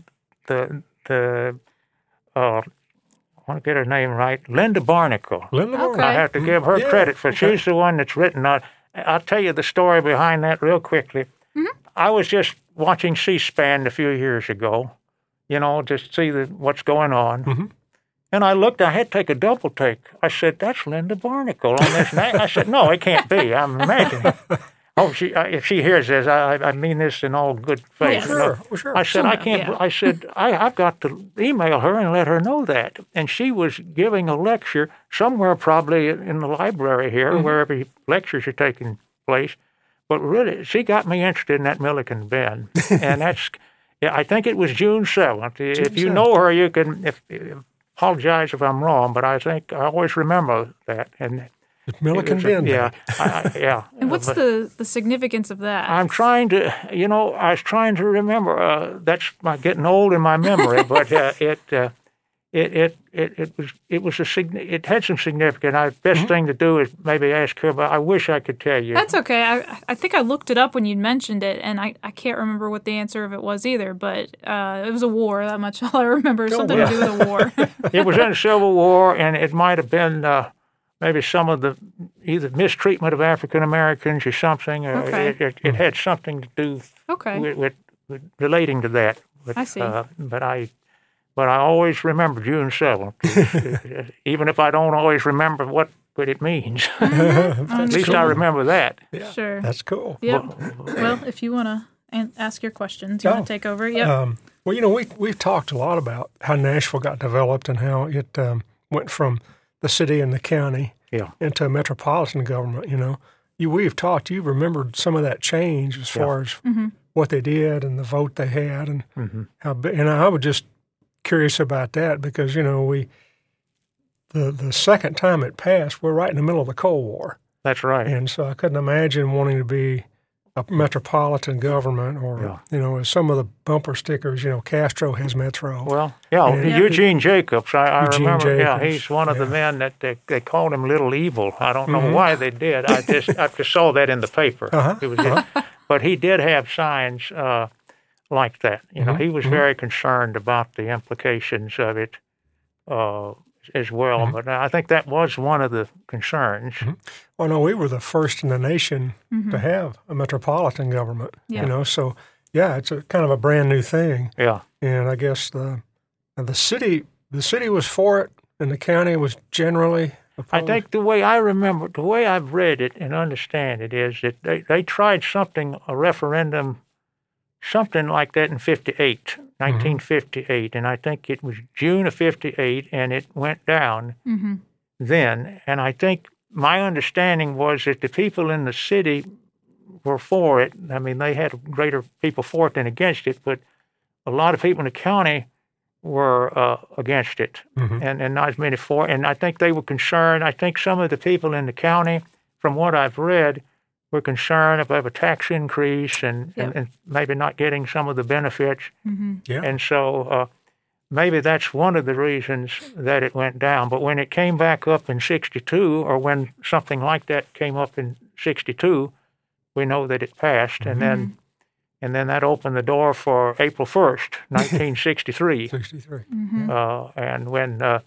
the the uh, I want to get her name right, Linda Barnickel. Linda Okay. I have to give her Yeah, credit for okay. she's the one that's written. Uh, I'll tell you the story behind that real quickly. I was just watching C-SPAN a few years ago, you know, just see the, what's going on. And I looked. I had to take a double take. I said, "That's Linda Barnickel on this." name. I said, "No, it can't be. I'm imagining." Oh, she, uh, if she hears this, I, I mean this in all good faith. Yes. Sure, well, sure. I said, I can't, yeah. I said, I, I've got to email her and let her know that. And she was giving a lecture somewhere, probably in the library here, Mm-hmm. wherever lectures are taking place. But really, she got me interested in that Milliken Bend, and that's. Yeah, I think it was June seventh. If you 7th. know her, you can. If, apologize if I'm wrong, but I think I always remember that. And It's Milliken it Bend. Yeah, I, I- yeah. And what's But- the, the significance of that? I'm trying to, you know, I was trying to remember. Uh, that's my getting old in my memory, but uh, it, uh, it, it, it, it was, it was a, sign- it had some significance. I, best thing to do is maybe ask her, but I wish I could tell you. That's okay. I, I think I looked it up when you mentioned it, and I, I can't remember what the answer of it was either, but uh, it was a war. That much all I remember. Something wow. to do with a war. it was in the Civil War, and it might have been, uh, maybe some of the either mistreatment of African Americans or something. Or Okay. it, it, it had something to do Okay. with, with, with relating to that. But, I see. Uh, but I, but I always remember June seventh, even if I don't always remember what what it means. At least I remember that. Sure. That's cool. Yep. well, if you want to ask your questions, you Oh. want to take over? Yep. Um, well, you know, we we've talked a lot about how Nashville got developed and how it um, went from the city and the county Yeah. into a metropolitan government. You know, you we've talked. you've remembered some of that change as far as what they did and the vote they had and how. And I would just curious about that because you know we the the second time it passed, we're right in the middle of the Cold War, That's right. and so I couldn't imagine wanting to be a metropolitan government or Yeah. you know as some of the bumper stickers. You know, Castro has Metro. Well, yeah, Yeah. Eugene Jacobs. I, I Eugene remember. Yeah, he's one of the men that they, they called him Little Evil. I don't know Mhm. why they did. I just I just saw that in the paper. Uh-huh, It was, but he did have signs uh, like that. You know, Mm-hmm, he was very concerned about the implications of it uh, as well. Mm-hmm. But I think that was one of the concerns. Well, no, we were the first in the nation Mm-hmm. to have a metropolitan government. Yeah. You know, so yeah, it's a kind of a brand new thing, Yeah, and I guess the the city the city was for it, and the county was generally. I think the way I remember, the way I've read it and understand it is that they, they tried something, a referendum, something like that in 58, 1958. And I think it was June of 58, and it went down mm-hmm. then. And I think my understanding was that the people in the city were for it. I mean, they had greater people for it than against it, but a lot of people in the county were uh, against it, Mhm. and, and not as many for. And I think they were concerned. I think some of the people in the county, from what I've read, were concerned about a tax increase and, Yep. and, and maybe not getting some of the benefits. Mm-hmm. Yeah. And so uh, maybe that's one of the reasons that it went down. But when it came back up in 62, or when something like that came up in 62, we know that it passed. And then and then that opened the door for April 1st, 1963. Sixty three. Mm-hmm. uh, and when uh,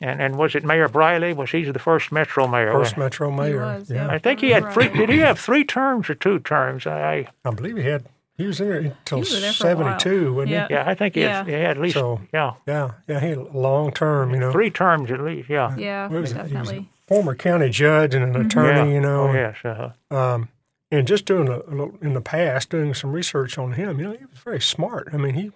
and and was it Mayor Briley? Was he the first Metro mayor? First metro mayor. was, yeah. I think he had three. Did he have three terms or two terms? I I believe he had. He was in there until was there for a while. seventy two, wasn't Yeah. yeah, I think he, had, Yeah. he had at least So- yeah? Yeah, yeah. He had a long term. You know, three terms at least. Yeah. Yeah, What was it? He was a definitely. former county judge and an attorney. yeah. You know, Oh yes. Uh, Um, and just doing a, a little in the past, doing some research on him, you know, he was very smart. I mean, he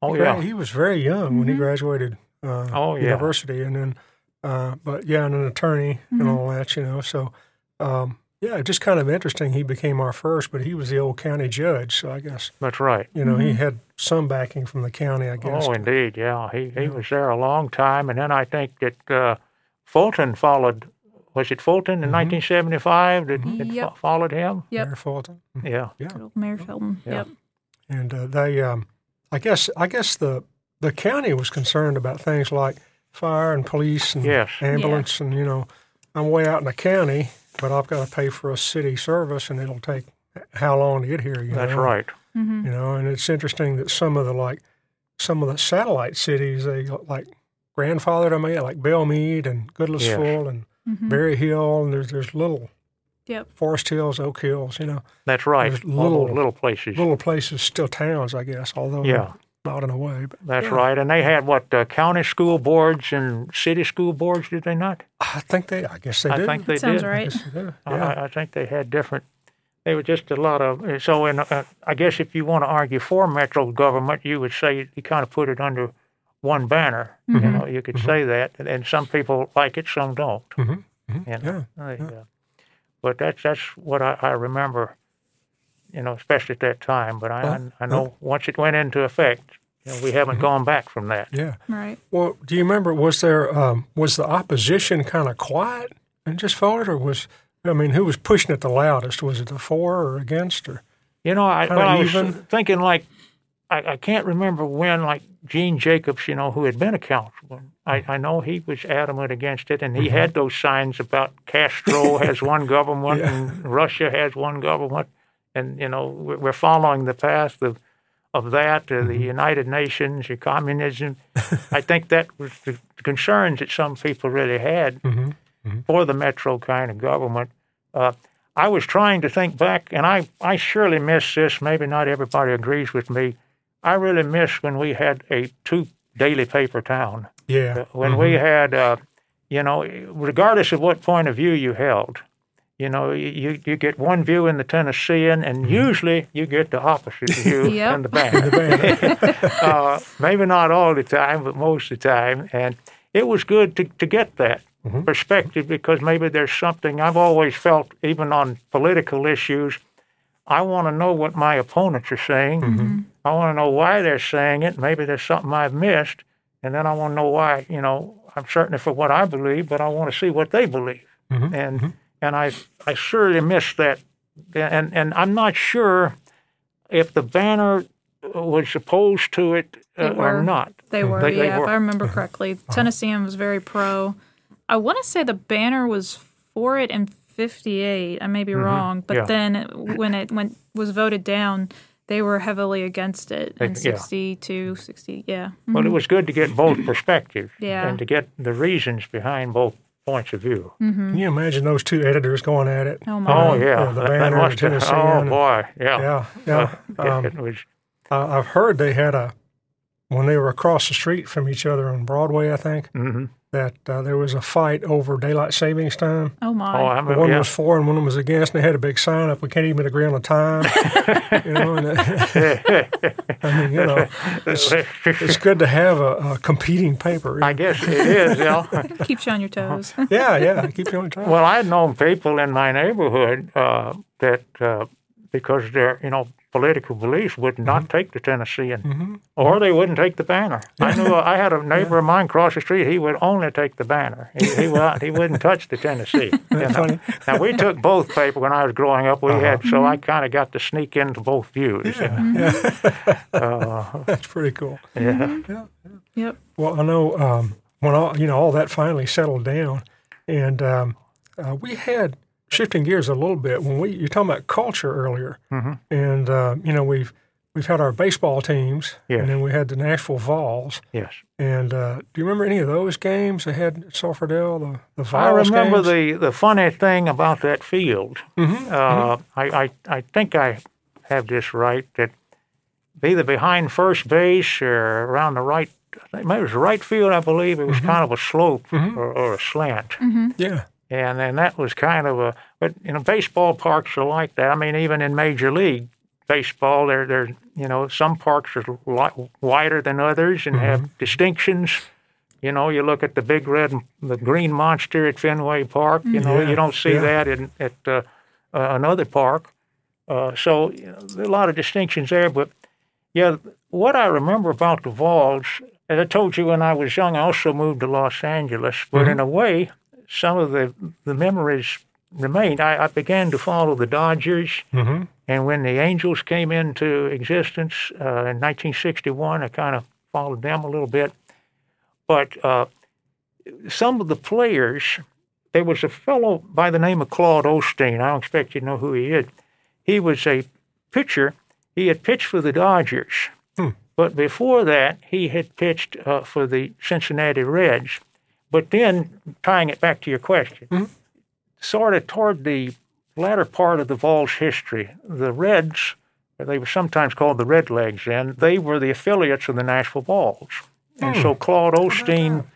oh he, yeah. he was very young when he graduated uh, Oh, yeah. university, and then, uh, but yeah, and an attorney and all that, you know. So, um, yeah, just kind of interesting. He became our first, but he was the old county judge, so I guess That's right. you know he had some backing from the county, I guess. Oh, indeed. Yeah. He he was there a long time, and then I think that uh, Fulton followed. Was it Fulton in 1975 that, that fo- followed him? Yep. Mayor Fulton. Yeah. Good old Mayor Fulton. Yeah. Yep. and uh, they um, I guess I guess the the county was concerned about things like fire and police and Yes. ambulance and you know I'm way out in the county, but I've got to pay for a city service and it'll take how long to get here? You That's know? right. Mm-hmm. You know, and it's interesting that some of the like some of the satellite cities they like grandfathered to me like Belle Meade and Goodlettsville and Mm-hmm. Berry Hill and there's there's little Yep. Forest Hills, Oak Hills, you know, That's right. There's little- little places. little places, still towns, I guess, although Yeah. Not in a way. But That's yeah. right. And they had what uh, county school boards and city school boards, did they not? I think they, I guess they I do. think they Sounds did. I right. they do. I- Yeah. I, I think they had different. They were just a lot of. So, in, uh, I guess if you want to argue for metro government, you would say you kind of put it under one banner. You know, you could say that, and, and some people like it, some don't. Mhm. You know, Yeah, they, uh, but that's that's what I, I remember. You know, especially at that time. But I Well, I, I know once it went into effect, you know, we haven't gone back from that. yeah. Right. Well, do you remember? Was there um, was the opposition kind of quiet and just voted, or was I mean, who was pushing it the loudest? Was it the for or against, or You know, I, well, I was thinking like, I, I can't remember when, like Gene Jacobs, you know, who had been a councilman. I, I know he was adamant against it, and he Mm-hmm. had those signs about Castro has one government Yeah. and Russia has one government, and you know, we're following the path of of that, uh, Mm-hmm. the United Nations, or communism. I think that was the concerns that some people really had. Mhm, mhm. for the metro kind of government. Uh, I was trying to think back, and I, I surely miss this. Maybe not everybody agrees with me. I really miss when we had a two daily paper town. Yeah. When we had, uh, you know, regardless of what point of view you held, you know, you, you get one view in the Tennessean, and usually you get the opposite view Yep. in the Banner. uh, maybe not all the time, but most of the time. And it was good to, to get that perspective because maybe there's something I've always felt, even on political issues, I want to know what my opponents are saying. Mm-hmm. I want to know why they're saying it. Maybe there's something I've missed. And then I want to know why, you know, I'm certain for what I believe, but I want to see what they believe. And and I I surely miss that. And and I'm not sure if the banner was opposed to it uh, or not. They were, They- they yeah, were. if I remember correctly. Tennessean was very pro. I want to say the banner was for it in 58. I may be wrong, but Yeah. then when it went was voted down, they were heavily against it in yeah. 62, 60. Yeah. Mm-hmm. Well, it was good to get both perspectives Yeah. and to get the reasons behind both points of view. Can you imagine those two editors going at it? Oh, my. Oh God. yeah, Yeah, the that, that Banner and must have. Tennessean Oh and- boy, yeah, Yeah, yeah. It- Um, it was. I- I've heard they had a when they were across the street from each other on Broadway. I think mhm. that uh, there was a fight over daylight savings time. Oh, my. Oh, I remember. one Yeah. was for and one was against, and they had a big sign up. We can't even agree on the time. you know, and that- I mean, you know, it's, it's good to have a, a competing paper. I guess it is. Yeah. Keeps you on your toes. yeah, yeah. Keep you on time. Well, I had known people in my neighborhood uh, that uh, because their you know political beliefs would not Mm-hmm. take the Tennessean, or they wouldn't take the banner. I knew I had a neighbor of mine across the street. He would only take the banner. He he, would, he wouldn't touch the Tennessean. you funny? Now we took both paper when I was growing up. We Uh-huh. had so I kind of got to sneak into both views. you know. That's pretty cool. Yeah. yep. Well, I know um, when all you know all that finally settled down, and um, uh, we had shifting gears a little bit when we you're talking about culture earlier, Mm-hmm. and uh, you know we've we've had our baseball teams, Yes. and then we had the Nashville Vols. Yes. And uh, do you remember any of those games they had at Sulphur Dell? The the Vols I remember games? the, the funny thing about that field. Mm-hmm, Uh, I, I I think I have this right that either behind first base or around the right. I think it was right field. I believe it was Mm-hmm. kind of a slope or, or a slant, yeah. And then that was kind of a. But you know, baseball parks are like that. I mean, even in major league baseball, there there you know some parks are li- wider than others and have distinctions. You know, you look at the big red, the green monster at Fenway Park. You know, Yeah, you don't see yeah. that in at uh, uh, another park. Uh, so you know, there are a lot of distinctions there. But yeah, what I remember about the Vols, as I told you when I was young, I also moved to Los Angeles. But in a way, some of the the memories remained. I, I began to follow the Dodgers. Mm-hmm. And when the Angels came into existence uh, in 1961, I kind of followed them a little bit. But uh, some of the players, there was a fellow by the name of Claude Osteen. I don't expect you to know who he is. He was a pitcher. He had pitched for the Dodgers. But before that, he had pitched uh, for the Cincinnati Reds. But then, tying it back to your question, sort of toward the latter part of the Vols' history, the Reds, they were sometimes called the Redlegs then, they were the affiliates of the Nashville Vols. And so Claude Osteen,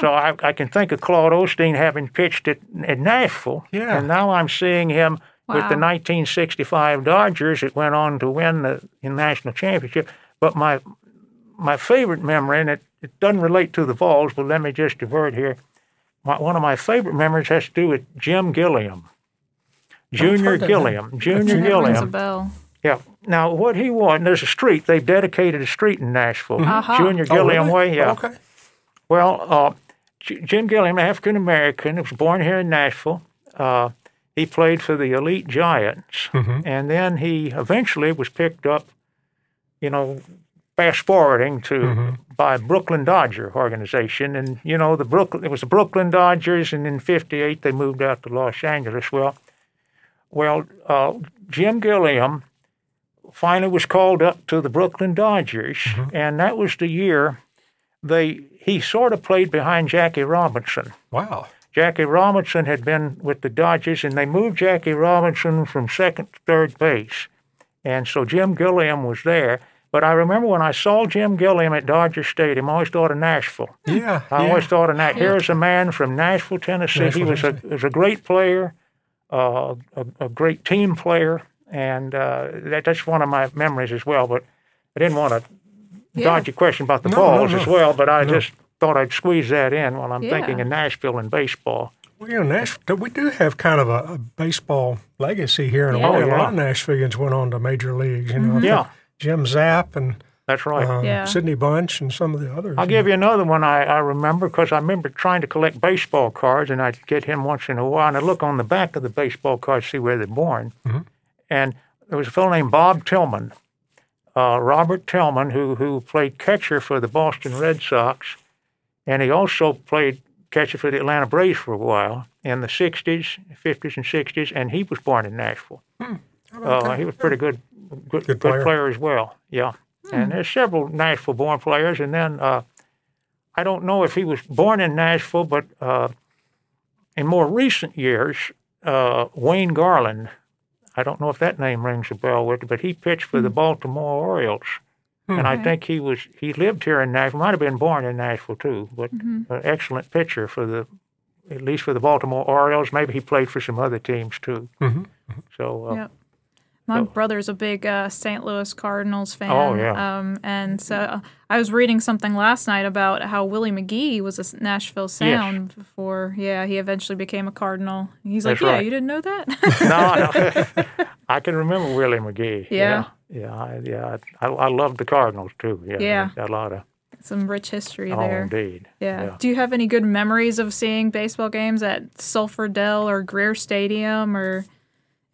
so I, I can think of Claude Osteen having pitched at, at Nashville. Yeah. And now I'm seeing him with the 1965 Dodgers that went on to win the, the national championship. But my my favorite memory, and it, it doesn't relate to the Vols, but let me just divert here. My, one of my favorite memories has to do with Jim Gilliam. Junior Gilliam. Junior That rings a bell. Yeah. Now, what he won, there's a street. They've dedicated a street in Nashville. Aha. Junior Oh, Gilliam really? Way. Yeah. Okay. Well, uh, J- Jim Gilliam, African American, was born here in Nashville. Uh, he played for the Elite Giants, and then he eventually was picked up. You know, fast forwarding to by Brooklyn Dodger organization, and you know the Brooklyn. It was the Brooklyn Dodgers, and in '58 they moved out to Los Angeles. Well, well, uh, Jim Gilliam finally was called up to the Brooklyn Dodgers, and that was the year they he sort of played behind Jackie Robinson. Wow. Jackie Robinson had been with the Dodgers, and they moved Jackie Robinson from second to third base. And so Jim Gilliam was there. But I remember when I saw Jim Gilliam at Dodger Stadium, I always thought of Nashville. Yeah. I yeah. always thought of that. Here's a man from Nashville, Tennessee. Nashville, he was a, was a great player, uh, a, a great team player, and uh, that, that's one of my memories as well. But I didn't want to Yeah. dodge your question about the No, Vols no, as well, but I just thought I'd squeeze that in while I'm Yeah. thinking of Nashville and baseball. Well, you know, Nashville, we do have kind of a, a baseball legacy here in a Yeah. way. Oh, A lot of Nashvillians went on to major leagues. You know, I Yeah. Think Jim Zapp and That's right. um, Yeah. Sidney Bunch and some of the others. I'll give you another one I, I remember because I remember trying to collect baseball cards, and I'd get him once in a while, and I'd look on the back of the baseball card, see where they're born. And there was a fellow named Bob Tillman, uh, Robert Tillman, who, who played catcher for the Boston Red Sox, and he also played catcher for the Atlanta Braves for a while in the 60s, 50s, and 60s, and he was born in Nashville. Uh, he was pretty good, good, good, player. player. as well. Yeah, and there's several Nashville-born players, and then uh, I don't know if he was born in Nashville, but uh, in more recent years, uh, Wayne Garland. I don't know if that name rings a bell with you, but he pitched for the Baltimore Orioles, and I think he was he lived here in Nashville. Might have been born in Nashville too, but an excellent pitcher for the at least for the Baltimore Orioles. Maybe he played for some other teams too. Mhm. So uh, Yep. My So- brother's a big uh, St. Louis Cardinals fan. Oh, yeah. Um, and so uh, I was reading something last night about how Willie McGee was a Nashville Sound before. Yeah, he eventually became a Cardinal. He's like, yeah, right. you didn't know that? no, no. I can remember Willie McGee. Yeah. yeah, yeah, I, yeah. I, I loved the Cardinals too. Yeah, Yeah. a lot of. Some rich history Oh, there. indeed. Yeah. Yeah. Do you have any good memories of seeing baseball games at Sulphur Dell or Greer Stadium or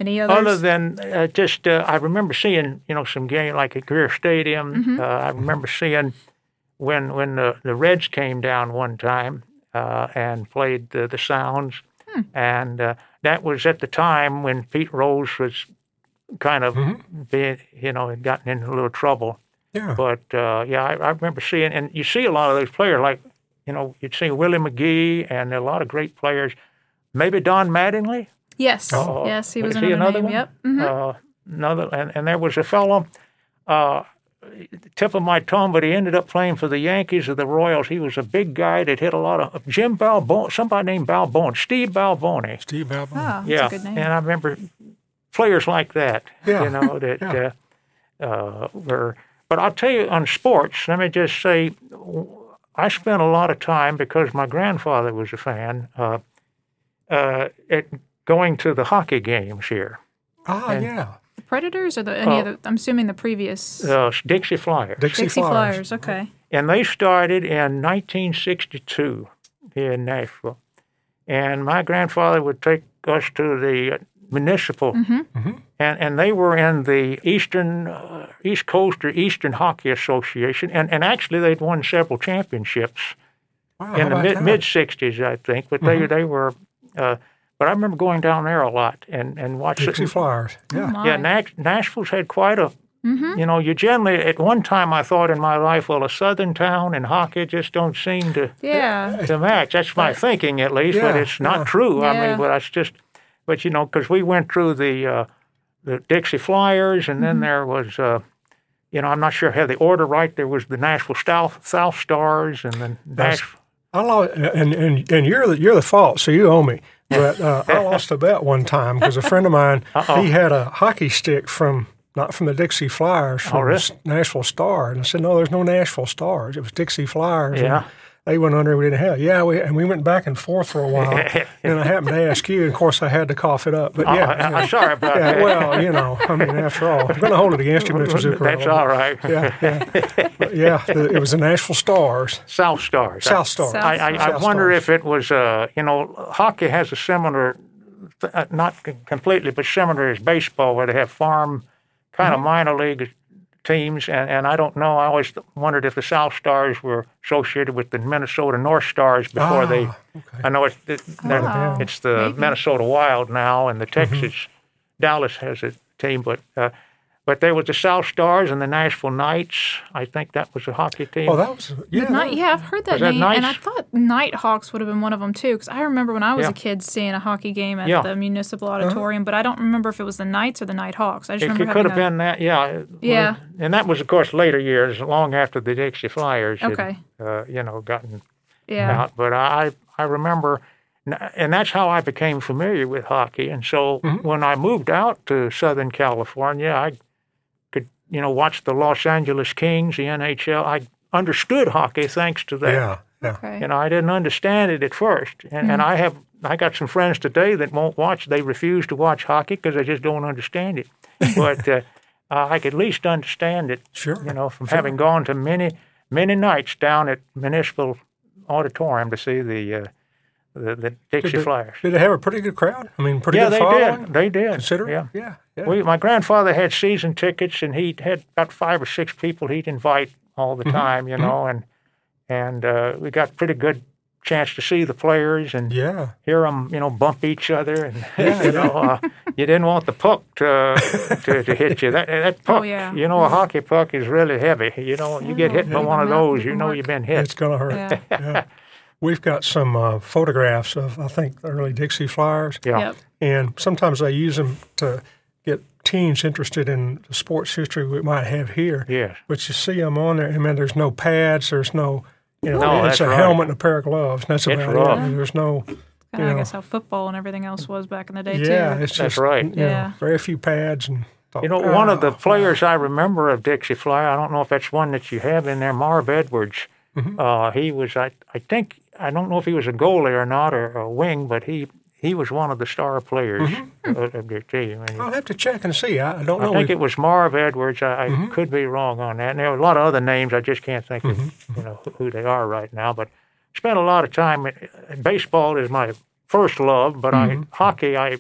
any others? Other than uh, just, uh, I remember seeing you know some game like at Greer Stadium. Mm-hmm. Uh, I remember seeing when when the, the Reds came down one time uh, and played the, the Sounds, Hmm. and uh, that was at the time when Pete Rose was kind of being you know had gotten into a little trouble. Yeah. But uh, yeah, I, I remember seeing, and you see a lot of those players, like you know, you'd see Willie McGee and a lot of great players. Maybe Don Mattingly. Yes. Oh, yes, he was is he another another name. one? Yep. hmm Uh, another, and, and there was a fellow, uh, tip of my tongue, but he ended up playing for the Yankees or the Royals. He was a big guy that hit a lot of Jim Balboni, somebody named Balboni, Steve Balboni. Steve Balboni. Ah, that's yeah, a good name. and I remember players like that. Yeah. You know that Yeah. uh, uh, were. But I'll tell you on sports. Let me just say, I spent a lot of time because my grandfather was a fan. Uh, uh, at going to the hockey games here, Ah, and- yeah. The Predators or the any Oh. of the? I'm assuming the previous uh, Dixie Flyers, Dixie, Dixie Flyers. Flyers. Okay. and they started in 1962 here in Nashville. And my grandfather would take us to the municipal, and and they were in the Eastern uh, East Coast or Eastern Hockey Association, and and actually they'd won several championships Wow, in the mid mid '60s, I think. But they they were, uh, but I remember going down there a lot and and watching. Dixie Flyers. Yeah. My. Yeah, Nash- Nashville's had quite a. You know, you generally at one time I thought in my life, well, a southern town and hockey just don't seem to Yeah. to match. That's my thinking at least, but it's not yeah. true. I mean, but it's just, but you know, because we went through the uh, the Dixie Flyers, and Mm-hmm. then there was. Uh, you know, I'm not sure I have the order right. There was the Nashville South, South Stars, and then Nashville. I lost, and and and you're the you're the fault, so you owe me. But uh, I lost a bet one time because a friend of mine Uh-oh. he had a hockey stick from not from the Dixie Flyers, oh, from oh, really? Nashville Star, and I said, no, there's no Nashville Stars. It was Dixie Flyers. Yeah. And a100 we didn't have. Yeah, we, and we went back and forth for a while. and I happened to ask you, and of course I had to cough it up. But oh, yeah, uh, you I'm sorry about yeah, that. Well, you know, I mean, after all, I'm going to hold it against you, Mr. Zucker. That's all right. Yeah, yeah, but yeah. The, it was the Nashville Stars, South Stars, South Stars. South I, I, South I wonder Stars. if it was, uh, you know, hockey has a similar, uh, not completely, but similar as baseball, where they have farm, kind mm-hmm. of minor league teams. And, and I don't know, I always wondered if the South Stars were associated with the Minnesota North Stars before they. Ah, okay. I know it's, it, Oh, it's the maybe. Minnesota Wild now, and the Mm-hmm. Texas, Dallas has a team, but. Uh, but there was the South Stars and the Nashville Knights. I think that was a hockey team. Oh, that was yeah. The Night, yeah, I've heard that Was that name, and I thought Nighthawks would have been one of them too. Because I remember when I was Yeah. a kid seeing a hockey game at Yeah. the municipal auditorium, but I don't remember if it was the Knights or the Nighthawks. I just it, remember it having could have a- been that, yeah. Yeah. and that was, of course, later years, long after the Dixie Flyers had, Okay. uh, you know, gotten yeah. out. But I, I remember, and that's how I became familiar with hockey. And so Mm-hmm. when I moved out to Southern California, I could, you know, watch the Los Angeles Kings, the NHL. I understood hockey thanks to that. yeah, yeah. Okay. You know, I didn't understand it at first, and, and I have I got some friends today that won't watch. They refuse to watch hockey because they just don't understand it. But uh, uh, I could at least understand it. Sure. You know, from having gone to many many nights down at Municipal Auditorium to see the uh, the, the Dixie Did- Flyers. Did they have a pretty good crowd? I mean, pretty Yeah, good they did. They did. Consider yeah. yeah, yeah. We, my grandfather had season tickets, and he had about five or six people he'd invite all Mm-hmm. the time, you know, and and uh, we got pretty good chance to see the players and yeah. hear them, you know, bump each other, and Yeah, you know, uh, you didn't want the puck to to, to hit you. That that puck, Oh, yeah. you know, a hockey puck is really heavy. You know, you get hit by one of those, you know, Mark. you've been hit. It's gonna hurt. Yeah. Yeah. We've got some uh, photographs of I think the early Dixie Flyers, yeah, Yep. and sometimes I use them to get teens interested in the sports history we might have here. yes, But you see them on there, and man, there's no pads, there's no, you know, No, it's that's a right. helmet and a pair of gloves. And that's It's about rough. it. There's no, Kind you of, I guess, how football and everything else was back in the day yeah, too. it's That's just right. You know, Yeah. very few pads and. You know, one of the Oh, players I remember of Dixie Flyer, I don't know if that's one that you have in there, Marv Edwards. Mm-hmm. Uh, he was, I, I think, I don't know if he was a goalie or not, or a wing, but he he was one of the star players Mm-hmm. of, of their team. And I'll have to check and see. I, I don't know. I think We- it was Marv Edwards. I, I Mm-hmm. could be wrong on that. And there were a lot of other names. I just can't think of you know who- who they are right now. But spent a lot of time. Baseball is my first love, but Mm-hmm. I hockey. I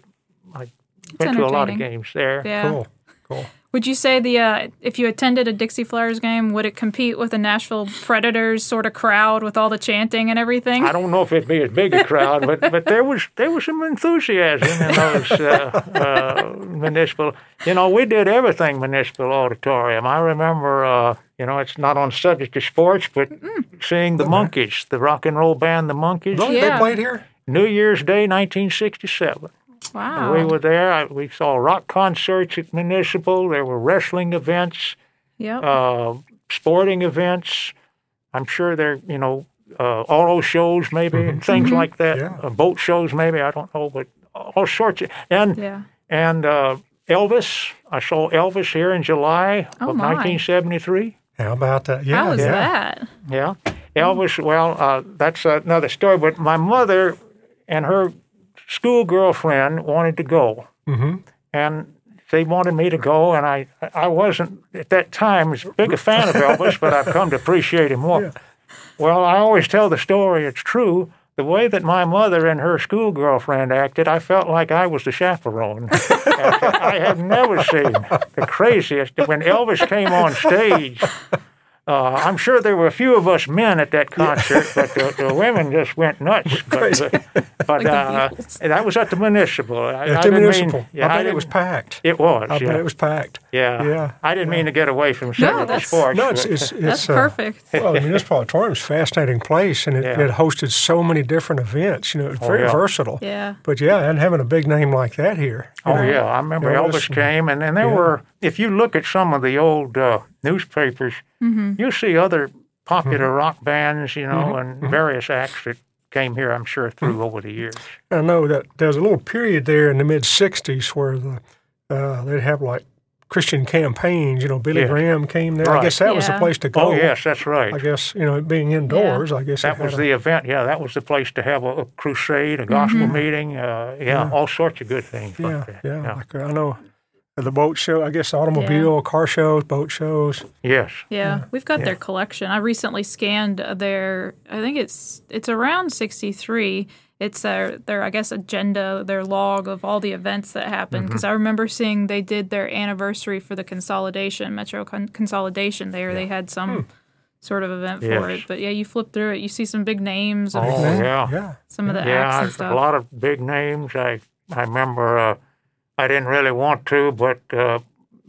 I went to a lot of games there. Yeah. Cool, cool. Would you say the uh, if you attended a Dixie Flyers game, would it compete with the Nashville Predators sort of crowd with all the chanting and everything? I don't know if it'd be as big a crowd, but but there was there was some enthusiasm in those uh, uh, municipal. You know, we did everything municipal auditorium. I remember, uh, you know, it's not on the subject of sports, but seeing the Monkees, the rock and roll band, the Monkees, Yeah. They played here? New Year's Day, 1967. Wow. We were there. I, we saw rock concerts at municipal. There were wrestling events, Yep. uh, sporting events. I'm sure there, you know, uh, auto shows maybe and things like that. Yeah. Uh, boat shows maybe. I don't know, but all sorts of and yeah. and uh, Elvis. I saw Elvis here in July Oh, of my. 1973. How about that? Yeah, How was yeah. that? Yeah, Elvis. Well, uh, that's another story. But my mother and her school girlfriend wanted to go, Mm-hmm. and they wanted me to go, and I I wasn't at that time as big a fan of Elvis, but I've come to appreciate him more. Yeah. Well, I always tell the story. It's true. The way that my mother and her school girlfriend acted, I felt like I was the chaperone. I have never seen the craziest. When Elvis came on stage, uh, I'm sure there were a few of us men at that concert, but the, the women just went nuts. But, uh, but uh, that was at the municipal. I, I At the didn't municipal. Mean, yeah, I bet it was packed. It was. I yeah. bet it was packed. yeah. yeah, I didn't mean to get away from some of the that's- sports. No, it's it's, it's That's uh, perfect. well, the municipal auditorium is a fascinating place, and it, Yeah. it hosted so many different events. You know, it's very yeah. versatile. Yeah. But yeah, and having a big name like that here. Oh know, yeah, I remember Elvis listen. came, and, and there Yeah. were. If you look at some of the old uh, newspapers, Mm-hmm. you'll see other popular Mm-hmm. rock bands, you know, and various acts that came here. I'm sure through Mm-hmm. over the years. I know that there was a little period there in the mid '60s where the uh, they'd have like Christian campaigns. You know, Billy Yes. Graham came there. I guess that was the place to go. Oh yes, that's right. I guess you know, being indoors. I guess That was had a- the event. Yeah, that was the place to have a, a crusade, a gospel meeting. Uh, yeah, all sorts of good things yeah, like that. yeah. Like uh, I know the boat show. I guess automobile, car shows, boat shows. Yes. Yeah, we've got their collection. I recently scanned their. I think it's it's around sixty three. It's their their I guess agenda, their log of all the events that happened. Because I remember seeing they did their anniversary for the consolidation, Metro con- consolidation. There, they had some sort of event for it. But yeah, you flip through it, you see some big names Oh yeah. Yeah, some of the acts Yeah, and there's a lot of big names. I I remember uh, I didn't really want to, but uh,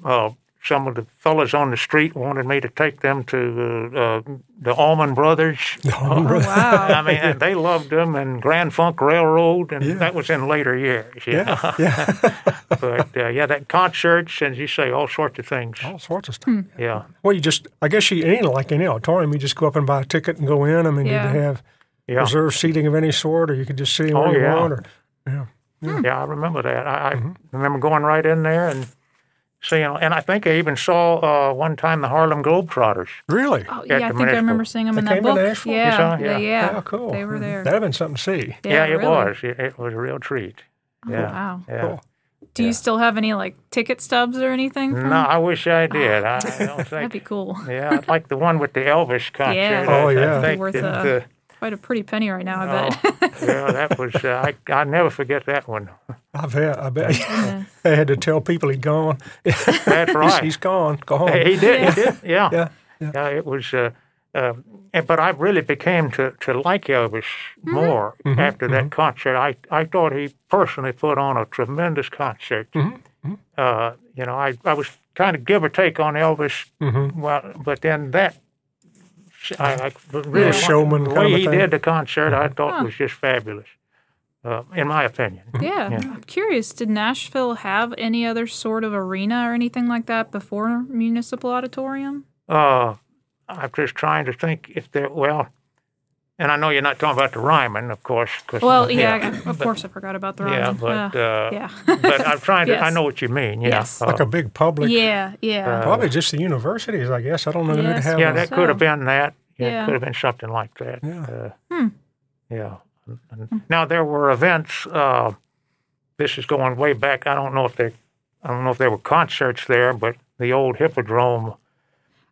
uh, some of the fellas on the street wanted me to take them to uh, uh, the Allman Brothers. Oh, wow. I mean, and they loved them, and Grand Funk Railroad, and that was in later years. you know. Yeah, yeah, but uh, yeah, that concerts, and you say all sorts of things. all sorts of stuff. Yeah, Well, you just, I guess you ain't like any auditorium. You just go up and buy a ticket and go in. I mean, Yeah. you have yeah, reserved seating of any sort, or you could just sit where Oh, you yeah. want. Or, yeah. Yeah. I remember that. I, I Mm-hmm. remember going right in there and seeing, and I think I even saw uh, one time the Harlem Globetrotters. Really? Oh, yeah, I the think I remember seeing them They in that came book. Nashville? Yeah, Yeah. yeah, Oh, cool. They were there. That'd have been something to see. Yeah, it really. was. It, it was a real treat. Yeah. wow. Yeah. Cool. Do you still have any like ticket stubs or anything? From? No, I wish I did. I, I don't That'd be cool. Yeah, I'd like the one with the Elvis concert. Yeah. Oh, I yeah. think Worth that, a- uh, Quite a pretty penny right now, I oh, bet. yeah, that was. Uh, I I never forget that one. I bet. I bet. I had to tell people he'd gone. That's right. He's gone. Go home. He did. He did. Yeah. Yeah. Yeah, it was. Uh, uh, but I really became to, to like Elvis Mm-hmm. more after that concert. I, I thought he personally put on a tremendous concert. Uh, you know, I, I was kind of give or take on Elvis. Well, but then that. I, I really Yeah. Showman the way he did the concert, I thought was just fabulous, uh, in my opinion. yeah. I'm curious. Did Nashville have any other sort of arena or anything like that before Municipal Auditorium? Uh, I'm just trying to think if there. Well, and I know you're not talking about the Ryman, of course. 'cause- Well, yeah, I- of course I forgot about the Ryman. Yeah, but Uh, uh, yeah. but I'm trying to. I know what you mean. Yeah, Yes. Uh, Like a big public. yeah, yeah. Probably just the universities, I guess. I don't know who'd Yes. have yeah, a- that could have been that. Yeah, Yeah. it could have been something like that. Yeah. Uh, Yeah. Now there were events. Uh, this is going way back. I don't know if they. I don't know if there were concerts there, but the old Hippodrome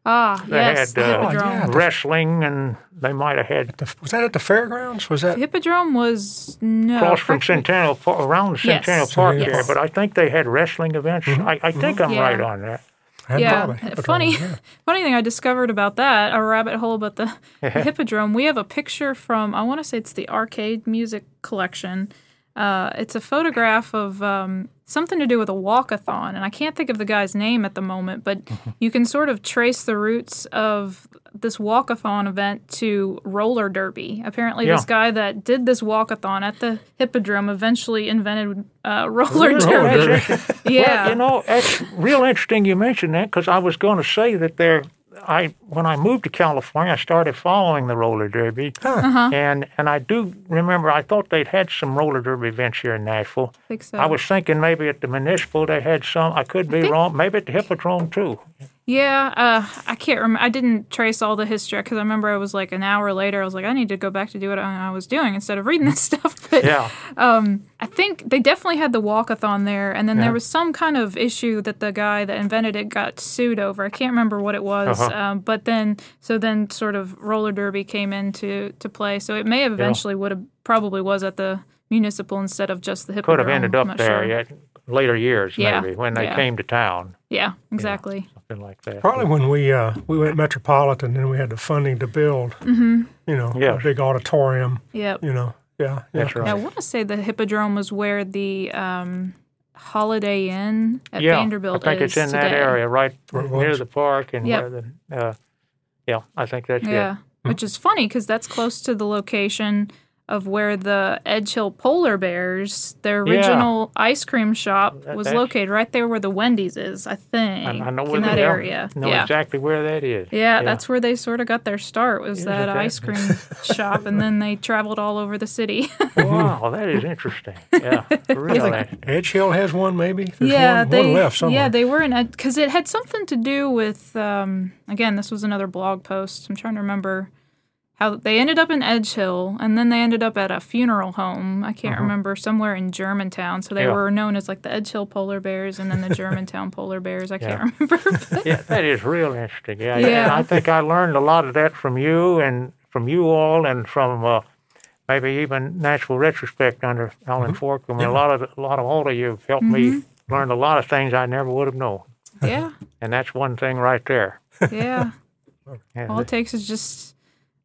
ah, they yes, had, the uh, Hippodrome. yeah. wrestling, and they might have had The- was that at the fairgrounds? Was that? the Hippodrome was no across from Centennial around the Yes. Centennial Park Yes. there. But I think they had wrestling events. I, I think I'm Yeah. right on that. Had yeah, funny, yeah. funny thing I discovered about that, a rabbit hole about the, the Hippodrome. We have a picture from, I want to say it's the Arcade Music Collection. Uh, it's a photograph of um, something to do with a walkathon, and I can't think of the guy's name at the moment, but you can sort of trace the roots of this walkathon event to roller derby. Apparently, this guy that did this walkathon at the Hippodrome eventually invented uh, roller Roller derby. derby. Yeah. Well, you know, it's real interesting you mentioned that because I was going to say that there. I when I moved to California, I started following the roller derby, Uh-huh. and and I do remember I thought they'd had some roller derby events here in Nashville. I think so. I was thinking maybe at the municipal they had some. I could be think- wrong. Maybe at the Hippodrome too. Yeah, uh, I can't remember. I didn't trace all the history because I remember I was like an hour later. I was like, I need to go back to do what I was doing instead of reading this stuff. But Yeah. I think they definitely had the walkathon there, and then Yeah. there was some kind of issue that the guy that invented it got sued over. I can't remember what it was, Uh-huh. um, but then so then sort of roller derby came into to play. So it may have eventually would have probably was at the municipal instead of just the Could have ended up there sure. yet later years Yeah, maybe when they yeah. came to town, Yeah, exactly. Something like that. Probably when we uh, we went metropolitan and we had the funding to build, Mm-hmm. you know, Yes. a big auditorium. Yep. You know, yeah, yeah. That's right. Yeah, I want to say the Hippodrome was where the um, Holiday Inn at yeah, Vanderbilt I think is it's in that area, right near the park and Yep. where the. Uh, yeah, I think that's Yeah, it. which is funny because that's close to the location of where the Edge Hill Polar Bears, their Yeah. original ice cream shop, That- was located right there where the Wendy's is. I think I, I know where in that they are. area. Know yeah. exactly where that is. Yeah, that's where they sort of got their start was Isn't that that- ice cream shop, and then they traveled all over the city. wow, that is interesting. Yeah, really. Edge Hill has one, maybe. There's yeah, one, they one left somewhere. yeah they were in because it had something to do with um, again this was another blog post. I'm trying to remember how they ended up in Edge Hill and then they ended up at a funeral home. I can't remember somewhere in Germantown. So they Uh-huh. Yeah. were known as like the Edge Hill Polar Bears and then the Germantown Polar Bears. I Yeah. can't remember. yeah, that is real interesting. Yeah, Yeah. I think I learned a lot of that from you and from you all, and from uh, maybe even Nashville Retrospect under Alan Fork. I mean, a lot of a lot of all of you have helped me learn a lot of things I never would have known, yeah, and that's one thing right there. Yeah, All it takes is just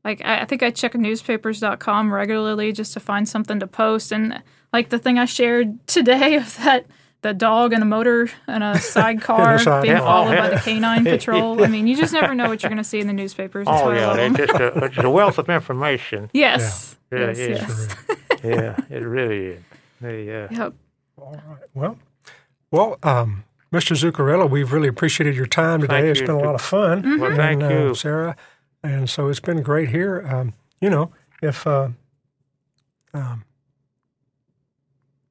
like I, I think I check newspapers.com regularly just to find something to post and like the thing I shared today of that the dog and a motor and a sidecar side- being Yeah. followed Oh, by the canine patrol. I mean, you just never know what you're going to see in the newspapers. That's Oh yeah, love they're just a, it's a wealth of information. Yes. Yeah, yes. it is. yes. Yeah, it really is. They, uh, Yep. All right. Well, well, um, Mr. Zuccarello, we've really appreciated your time today. Thank It's you. been a lot of fun. Mm-hmm. Well, thank and, uh, you. Sarah. And so it's been great here. Um, you know, if uh, um,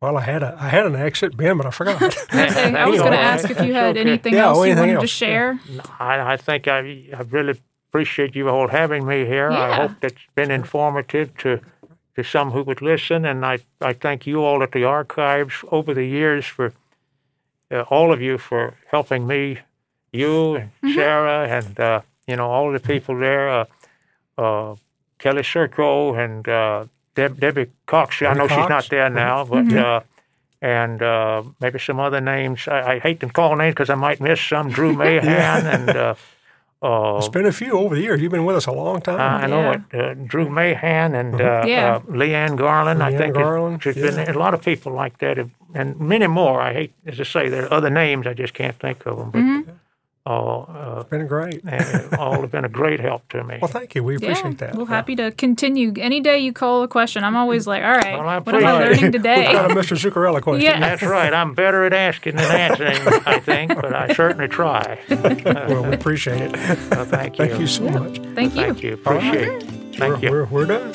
well, I had a I had an exit, Ben, but I forgot. Hey, I was going to ask if you had okay. anything Yeah, else or you anything wanted to else. share. I, I think I, I really appreciate you all having me here. I hope it's been informative to to some who would listen, and I, I thank you all at the archives over the years for uh, all of you for helping me, you and Mm-hmm. Sarah, and uh, you know all the people there, uh, uh, Kelly Serco and uh, Deb, Debbie Cox. I Debbie know she's not there now, but. Mm-hmm. Uh, and uh, maybe some other names. I, I hate to call names because I might miss some. Drew Mahan and uh, uh, it's been a few over the years. You've been with us a long time. I know Yeah. it. Uh, Drew Mahan and uh, Yeah. uh, Leanne Garland. I think it- Garland, there's been a lot of people like that, have, and many more. I hate as I say, there are other names I just can't think of them, but Mm-hmm. All uh, been great. all have been a great help to me. Well, thank you. We appreciate yeah, that. We're happy to continue. Any day you call a question, I'm always like, all right, Well, I what am I appreciate learning it. today? Got a Mr. Zuccarello question. Yeah. That's right. I'm better at asking than answering, I think, but I certainly try. Well, we appreciate it. So thank you. Thank you so much. Thank you. Thank you. Appreciate it. Thank we're, you. We're, we're done.